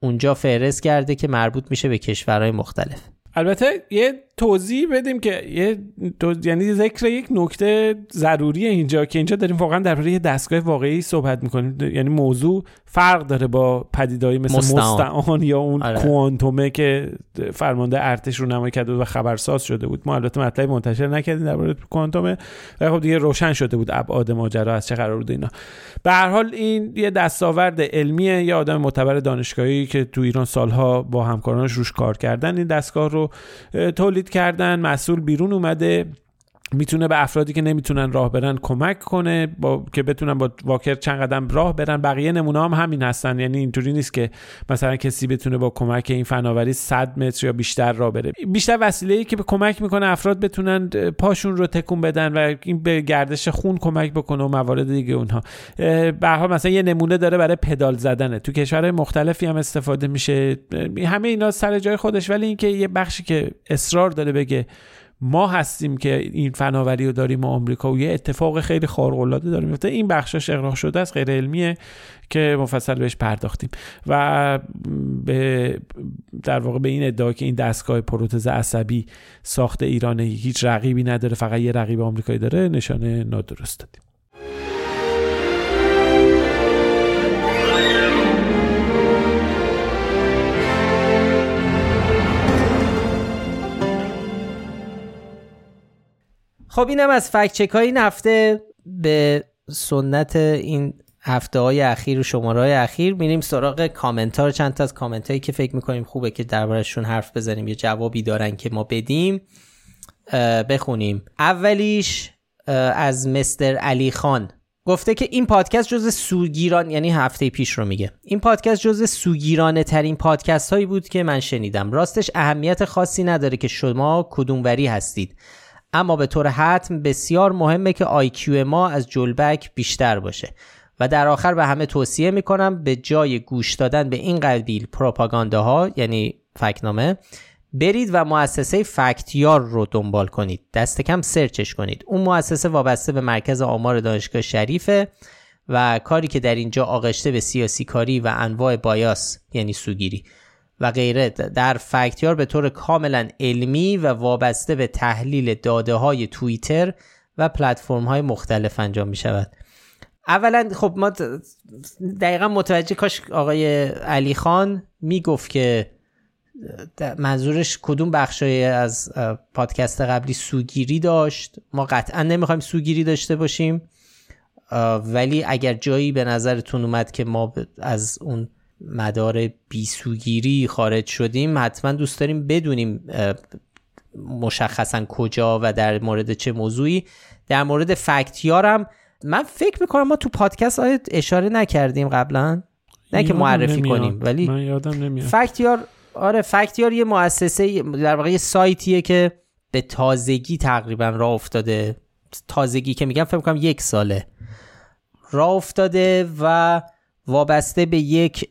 اونجا فهرست کرده که مربوط میشه به کشورهای مختلف. البته یه توضیح بدیم که یه یعنی ذکر یک نکته ضروری اینجا که اینجا داریم واقعا درباره یه دستگاه واقعی صحبت می‌کنیم. یعنی موضوع فرق داره با پدیدایی مثل مستعان, یا اون آره. کوانتومه که فرمانده ارتش رو نمایی کرده و خبرساز شده بود. ما البته مطلب منتشر نکردیم درباره کوانتومه. و خب دیگه روشن شده بود ابعاد ماجرا از چه قرار بود اینا. به هر حال این یه دستاورد علمیه. یه آدم معتبر دانشگاهی که تو ایران سالها با همکارانش روش کار کردن این دستگاه رو. تولید کردن مسئول بیرون اومده. می‌تونه به افرادی که نمی‌تونن راه برن کمک کنه با که بتونن با واکر چند قدم راه برن. بقیه نمونه هم همین هستن. یعنی اینطوری نیست که مثلا کسی بتونه با کمک این فناوری 100 متر یا بیشتر راه بره. بیشتر وسیله ای که به کمک می‌کنه افراد بتونن پاشون رو تکون بدن و این به گردش خون کمک بکنه و موارد دیگه اونها. به حال مثلا یه نمونه داره برای پدال زدنه. تو کشورهای مختلفی هم استفاده میشه. همه اینا سر جای خودش. ولی اینکه یه بخشی که اصرار داره بگه ما هستیم که این فناوری رو داریم و آمریکا و یه اتفاق خیلی خارق العاده داریم این بخشش اقراق شده است غیر علمیه که مفصل بهش پرداختیم. و به در واقع به این ادعا که این دستگاه پروتز عصبی ساخت ایرانه هیچ رقیبی نداره فقط یه رقیب آمریکایی داره نشانه نادرست دادیم. خب اینم از فکت چک این هفته به سنت این هفته های اخیر و شماره های اخیر. میریم سراغ کامنت ها چند تا از کامنت هایی که فکر می‌کنیم خوبه که دربارشون حرف بزنیم یا جوابی دارن که ما بدیم. بخونیم. اولیش از مستر علی خان. گفته که این پادکست جز سوگیران یعنی هفته پیش رو میگه. این پادکست جز سوگیرانه ترین پادکست هایی بود که من شنیدم. راستش اهمیت خاصی نداره که شما کدوموری هستید. اما به طور حتم بسیار مهمه که آیکیو ما از جلبک بیشتر باشه. و در آخر به همه توصیه می‌کنم به جای گوش دادن به این قبیل ها یعنی فکنامه برید و مؤسسه فکتیار رو دنبال کنید. دست کم سرچش کنید. اون مؤسسه وابسته به مرکز آمار دانشگاه شریفه و کاری که در اینجا آغشته به سیاسی کاری و انواع بایاس یعنی سوگیری. و غیره. در فکتیار به طور کاملا علمی و وابسته به تحلیل داده های توییتر و پلتفرم های مختلف انجام می شود اولا خب ما دقیقا متوجه کاش آقای علی خان می گفت که منظورش کدوم بخشای از پادکست قبلی سوگیری داشت. ما قطعا نمی‌خوایم سوگیری داشته باشیم. ولی اگر جایی به نظرتون اومد که ما از اون مدار بیسوگیری خارج شدیم. حتما دوست داریم بدونیم مشخصا کجا و در مورد چه موضوعی. در مورد فکتیارم من فکر می‌کنم ما تو پادکست اشاره نکردیم قبلا. نه که معرفی کنیم ولی من یادم نمیاد. فکتیار آره فکتیار یه مؤسسه در واقع یه سایتیه که به تازگی تقریبا راه افتاده. تازگی که میگم فکر کنم یک ساله. راه افتاده و وابسته به یک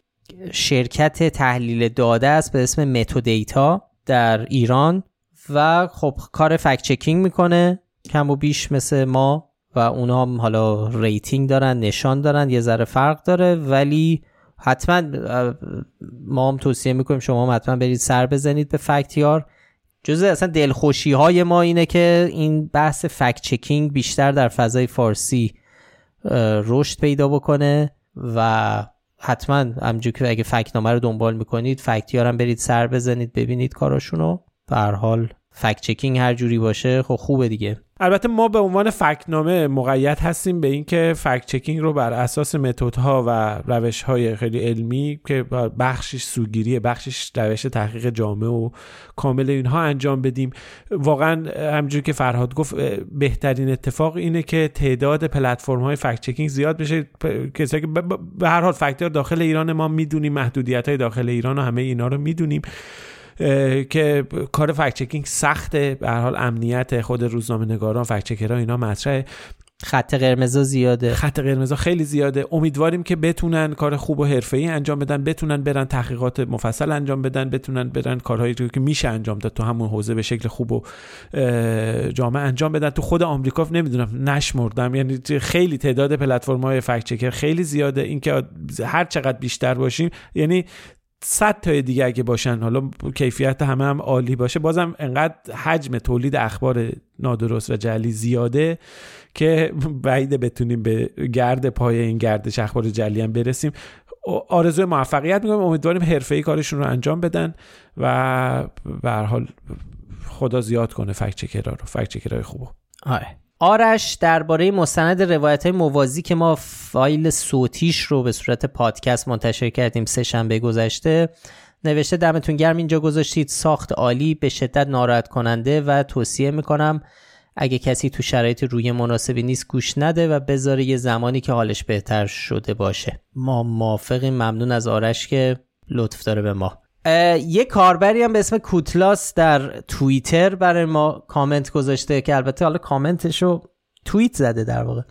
شرکت تحلیل داده است به اسم متو دیتا در ایران و خب کار fact checking می‌کنه. کم و بیش مثل ما و اونا هم حالا rating دارن نشان دارن یه ذره فرق داره. ولی حتما ما هم توصیه می‌کنیم شما هم حتما برید سر بزنید به فکتیار جزء اصلا دلخوشی های ما اینه که این بحث fact checking بیشتر در فضای فارسی رشد پیدا بکنه و حتما همجور که اگه فکتنامه رو دنبال می‌کنید فکتیار هم برید سر بزنید ببینید کاراشونو. به حال فکت چکینگ هر جوری باشه خب خوبه دیگه. البته ما به عنوان فکنامه مقید هستیم به اینکه فکت چکینگ رو بر اساس متدها و روش های خیلی علمی که بخشش سوگیری بخشش روش تحقیق جامعه و کامل اینها انجام بدیم. واقعا همجور که فرهاد گفت بهترین اتفاق اینه که تعداد پلتفرم های فکت چکینگ زیاد بشه. کسایی که به هر حال فکتر داخل ایران ما می‌دونیم محدودیت های داخل ایران و همه اینا رو می‌دونیم. که کار فکت چکینگ سخته به هر حال امنیت خود روزنامه نگاران فکت چکرها اینا مطرحه. خط قرمز زیاده. خط قرمز خیلی زیاده. امیدواریم که بتونن کار خوب و حرفه‌ای انجام بدن بتونن برن تحقیقات مفصل انجام بدن بتونن برن کارهایی رو که میشه انجام داد تو همون حوزه به شکل خوب و جامع انجام بدن. تو خود آمریکا نمی‌دونم نشمردم. یعنی خیلی تعداد پلتفرم‌های فکت چکر خیلی زیاده. اینکه هر چقدر بیشتر باشیم یعنی صد تای دیگه اگه باشن. حالا کیفیت همه هم عالی باشه. بازم انقدر حجم تولید اخبار نادرست و جلی زیاده که بعید بتونیم به گرد پای این گردش اخبار جلی هم برسیم. آرزوی موفقیت می‌کنم امیدواریم حرفه‌ای کارشون رو انجام بدن و به حال خدا زیاد کنه فکت چکرها رو فکت چکرهای خوبو آره. آرش درباره مستند روایت های موازی که ما فایل صوتیش رو به صورت پادکست منتشر کردیم سه شنبه گذشته نوشته دمتون گرم اینجا گذاشتید. ساخت عالی به شدت ناراحت کننده و توصیه می‌کنم اگه کسی تو شرایط روی مناسبی نیست گوش نده و بذاره یه زمانی که حالش بهتر شده باشه. ما موافقیم. ممنون از آرش که لطف داره به ما. یه کاربری هم به اسم کوتلاس در توییتر برای ما کامنت گذاشته که البته حالا کامنتش رو توییت زده در واقع.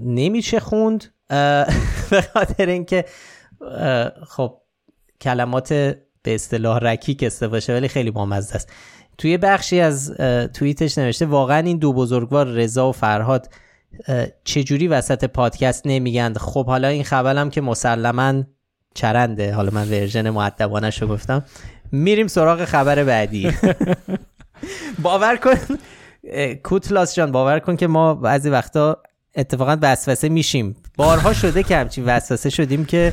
نمیشه خوند. [LAUGHS] به خاطر اینکه خب کلمات به اصطلاح رکیک باشه ولی خیلی بامزه است. توی بخشی از توییتش نوشته واقعا این دو بزرگوار رضا و فرهاد چجوری وسط پادکست نمیگند خب حالا این خبرم که مسلما چرنده. حالا من ورژن معدبانش رو گفتم. میریم سراغ خبر بعدی. [LAUGHS] باور کن کوتلاس جان باور کن که ما بعضی وقتا اتفاقا وسوسه میشیم. بارها شده که همچین وسوسه شدیم که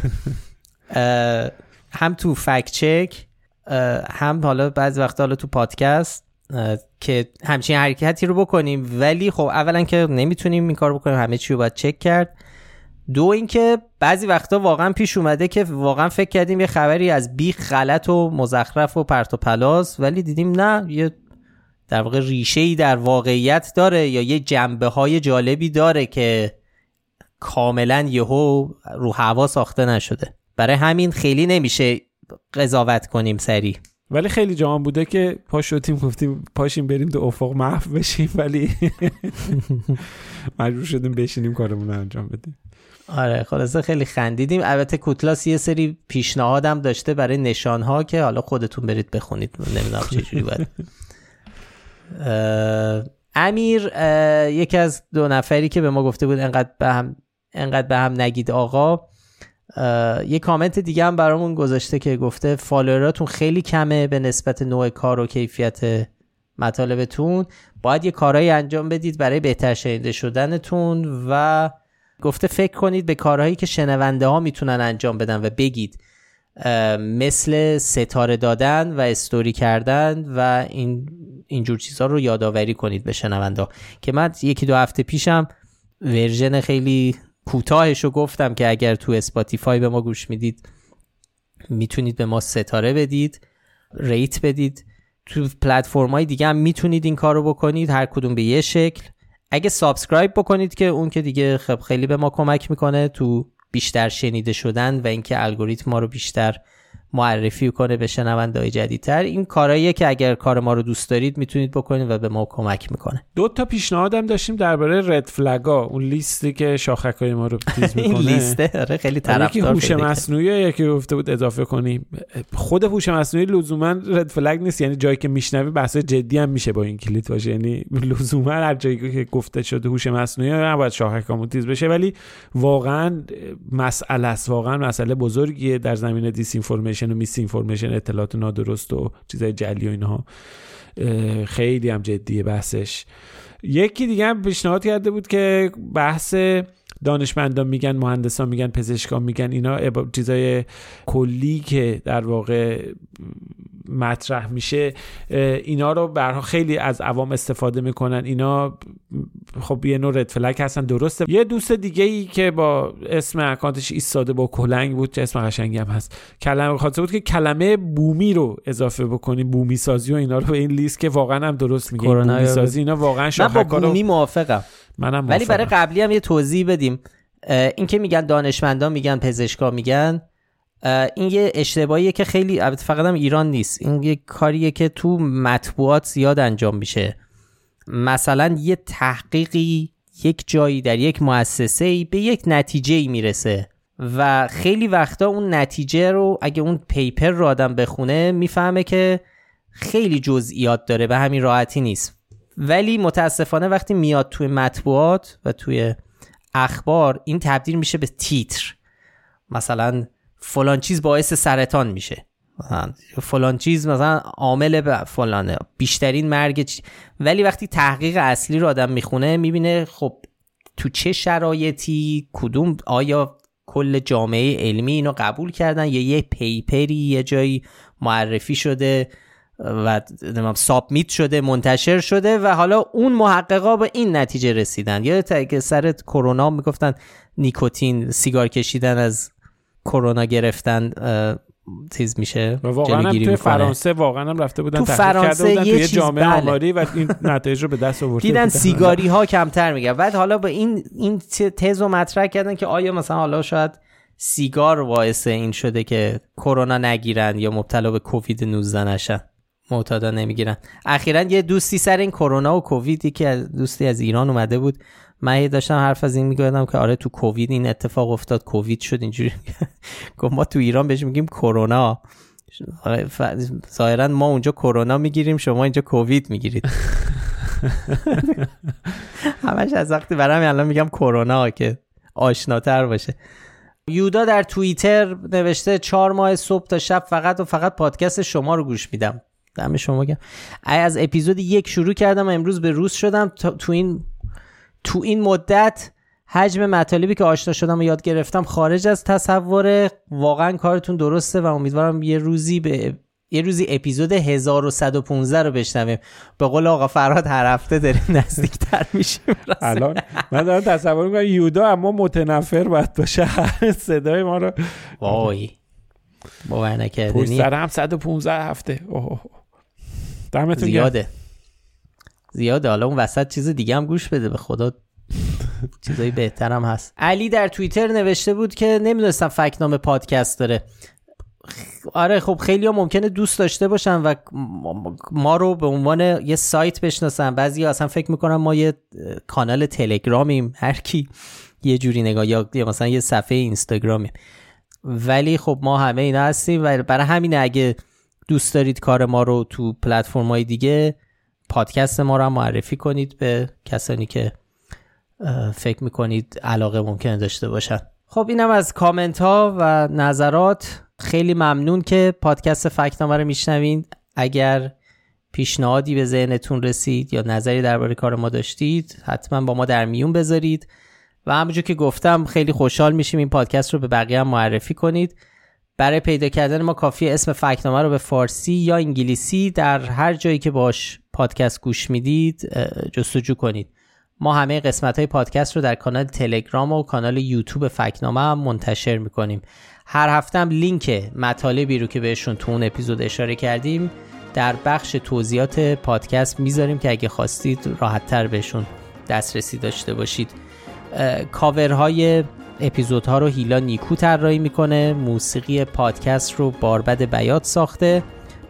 [LAUGHS] هم تو فکت چک هم حالا بعضی وقتا حالا تو پادکست که همچین حرکتی رو بکنیم. ولی خب اولا که نمی‌تونیم این کار بکنیم. همه چی رو باید چک کرد. دو اینکه بعضی وقتا واقعا پیش اومده که واقعا فکر کردیم یه خبری از بیخ غلط و مزخرف و پرت و پلاس ولی دیدیم نه یه در واقع ریشه ای در واقعیت داره یا یه جنبه های جالبی داره که کاملا یهو رو هوا ساخته نشده. برای همین خیلی نمیشه قضاوت کنیم سری ولی خیلی جوان بوده که پا شدیم گفتیم پاشیم بریم تو افق محو بشیم ولی [LAUGHS] [LAUGHS] مجبور شدیم بشینیم کارمون رو انجام بدیم. آره خلاصه خیلی خندیدیم. البته کوتلاس یه سری پیشنهادم داشته برای نشانها که حالا خودتون برید بخونید. نمی‌دونم چجوری باید. امیر یکی از دو نفری که به ما گفته بود انقدر به هم انقدر به هم نگید آقا. یه کامنت دیگه هم برامون گذاشته که گفته فالووراتون خیلی کمه به نسبت نوع کار و کیفیت مطالبتون. باید یه کارهایی انجام بدید برای بهتر شنیده شدنتون و گفته فکر کنید به کارهایی که شنونده ها می‌تونن انجام بدن و بگید مثل ستاره دادن و استوری کردن و این اینجور چیزها رو یادآوری کنید به شنونده که من یکی دو هفته پیشم version خیلی کوتاهش رو گفتم که اگر تو Spotify به ما گوش می‌دید می‌تونید به ما ستاره بدید rate بدید. تو پلتفرم های دیگه هم می‌تونید این کار رو بکنید هر کدوم به یه شکل. اگه subscribe بکنید که اون که دیگه خب خیلی به ما کمک می‌کنه تو بیشتر شنیده شدن و اینکه الگوریتم ما رو بیشتر معرفی کنه به شنوندهای جدیدتر. این کارهاییه که اگر کار ما رو دوست دارید می‌تونید بکنید و به ما کمک می‌کنه. دو تا پیشنهادم داشتیم درباره رد فلگا اون لیستی که شاخکای ما رو [LAUGHS] تیز می‌کنه. این لیسته آره خیلی طرفدار هوش مصنوعی یکی گفته بود اضافه کنیم. خود هوش مصنوعی لزوما رد فلگ نیست. یعنی جایی که میشنوی بحث جدی هم میشه با این کلیت باشه. یعنی لزوما هر جایی که گفته شده هوش مصنوعی نباید شاخکامون تیز بشه. ولی واقعا مسئله است. واقعا مسئله بزرگیه. در زمینه دیس اینفورمیشن و میس اینفورمیشن اطلاعات نادرست و چیزای جلی و اینها خیلی هم جدیه بحثش. یکی دیگه هم پیشنهاد کرده بود که بحث دانشمندان میگن مهندسان میگن پزشکان میگن اینا چیزای کلی که در واقع مطرح میشه اینا رو برها خیلی از عوام استفاده می‌کنن. اینا خب یه نوع رد فلک هستن درسته. یه دوست دیگه ای که با اسم اکانتش ایستاده با کلنگ بود چه اسم قشنگی هم هست. کلمه خاطر بود که کلمه بومی رو اضافه بکنیم بومی سازی و اینا رو به این لیست که واقعا هم درست میگه بومی سازی اینا واقعا من با بومی موافقم. منم ولی برای قبلی هم یه توضیح بدیم. این که میگن دانشمندان میگن پزشکا میگن. این یه اشتباهیه که خیلی فقط هم ایران نیست. این یه کاریه که تو مطبوعات زیاد انجام میشه. مثلا یه تحقیقی یک جایی در یک مؤسسه به یک نتیجه ای می‌رسه و خیلی وقتا اون نتیجه رو اگه اون پیپر رو آدم بخونه می‌فهمه که خیلی جزئیات داره به همین راحتی نیست. ولی متاسفانه وقتی میاد توی مطبوعات و توی اخبار این تبدیل میشه به تیتر. مثلا فلان چیز باعث سرطان میشه. فلان چیز مثلا عامل به فلانه بیشترین مرگ ولی وقتی تحقیق اصلی رو آدم می‌خونه می‌بینه خب تو چه شرایطی کدوم آیا کل جامعه علمی اینو قبول کردن یا یه پیپری یه جایی معرفی شده و سابمیت شده منتشر شده و حالا اون محققا به این نتیجه رسیدن. یا که سر کرونا می‌گفتن نیکوتین سیگار کشیدن از کرونا گرفتن چیز میشه؟ واقعا هم توی فرانسه واقعا هم رفته بودن تو فرانسه یه توی جامعه بله. آماری و این [LAUGHS] نتایج رو به دست آورده دیدن سیگاری ها کمتر میگن بعد حالا به این این تز رو مطرح کردن که آیا مثلا حالا شاید سیگار باعث این شده که کرونا نگیرن یا مبتلا به کووید 19 نشن؟ معتادا نمی‌گیرن. اخیرا یه دوستی سر این کرونا و کوویدی که دوستی از ایران اومده بود. من داشتم حرف از این میگردم که آره تو کووید این اتفاق افتاد کووید شد اینجوری [LAUGHS] گفت ما تو ایران بهش میگیم کرونا. ظاهرا ما اونجا کرونا می‌گیریم شما اینجا کووید می‌گیرید. [LAUGHS] همش از وقتی برام الان میگم کرونا که آشناتر باشه. یودا در توییتر نوشته چهار ماه صبح تا شب فقط و فقط پادکست شما رو گوش میدم. دم شما گم از اپیزود یک شروع کردم و امروز به روز شدم. تو این تو این مدت حجم مطالبی که آشنا شدم و یاد گرفتم خارج از تصور. واقعا کارتون درسته و امیدوارم یه روزی به یه روزی اپیزود 1115 رو بشنویم. به قول آقا فراد هر هفته داریم [LAUGHS] نزدیکتر میشیم الان من دارم تصور می‌کنم یودا اما متنفر باید باشه. [LAUGHS] صدای ما رو وای. باور نکردنی. پشت سر هم 115 هفته. اوه. دمتون زیاده. زیاده. حالا اون وسط چیز دیگه هم گوش بده. به خدا [LAUGHS] چیزایی بهترم هست. علی در توییتر نوشته بود که نمی‌دونستم فکنامه پادکست داره. آره خب خیلی ها ممکنه دوست داشته باشن و ما رو به عنوان یه سایت بشناسن. بعضی ها اصلا فکر می‌کنن ما یه کانال تلگرامیم. هر کی یه جوری نگاه یا مثلا یه صفحه اینستاگرامیم. ولی خب ما همه اینا هستیم و برای همین اگه دوست دارید کار ما رو تو پلتفرم های دیگه پادکست ما رو هم معرفی کنید به کسانی که فکر می‌کنید علاقه ممکنه داشته باشن. خب اینم از کامنت ها و نظرات. خیلی ممنون که پادکست فکنامه رو میشنوید. اگر پیشنهادی به ذهنتون رسید یا نظری درباره کار ما داشتید حتما با ما در میون بذارید. و همونجور که گفتم خیلی خوشحال میشیم این پادکست رو به بقیه هم معرفی کنید. برای پیدا کردن ما کافی اسم فکنامه رو به فارسی یا انگلیسی در هر جایی که باش پادکست گوش می‌دید جستجو کنید. ما همه قسمت های پادکست رو در کانال تلگرام و کانال یوتیوب فکنامه هم منتشر می‌کنیم. هر هفته هم لینک مطالبی رو که بهشون تو اون اپیزود اشاره کردیم در بخش توضیحات پادکست می‌ذاریم که اگه خواستید راحتتر بهشون دسترسی داشته باشید. کاورهای اپیزودها رو هیلا نیکو طراحی می‌کنه موسیقی پادکست رو باربد بیات ساخته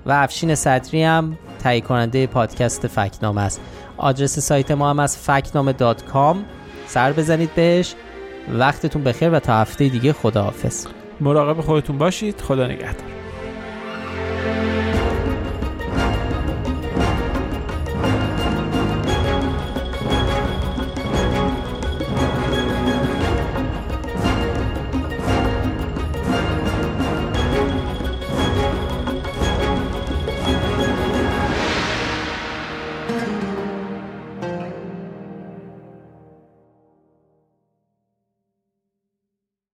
و افشین صدری هم تهیه کننده پادکست فکنامه است. آدرس سایت ما هم از فکنامه دات کام. سر بزنید بهش. وقتتون بخیر و تا هفته دیگه خداحافظ. مراقب خودتون باشید. خدا نگهدار.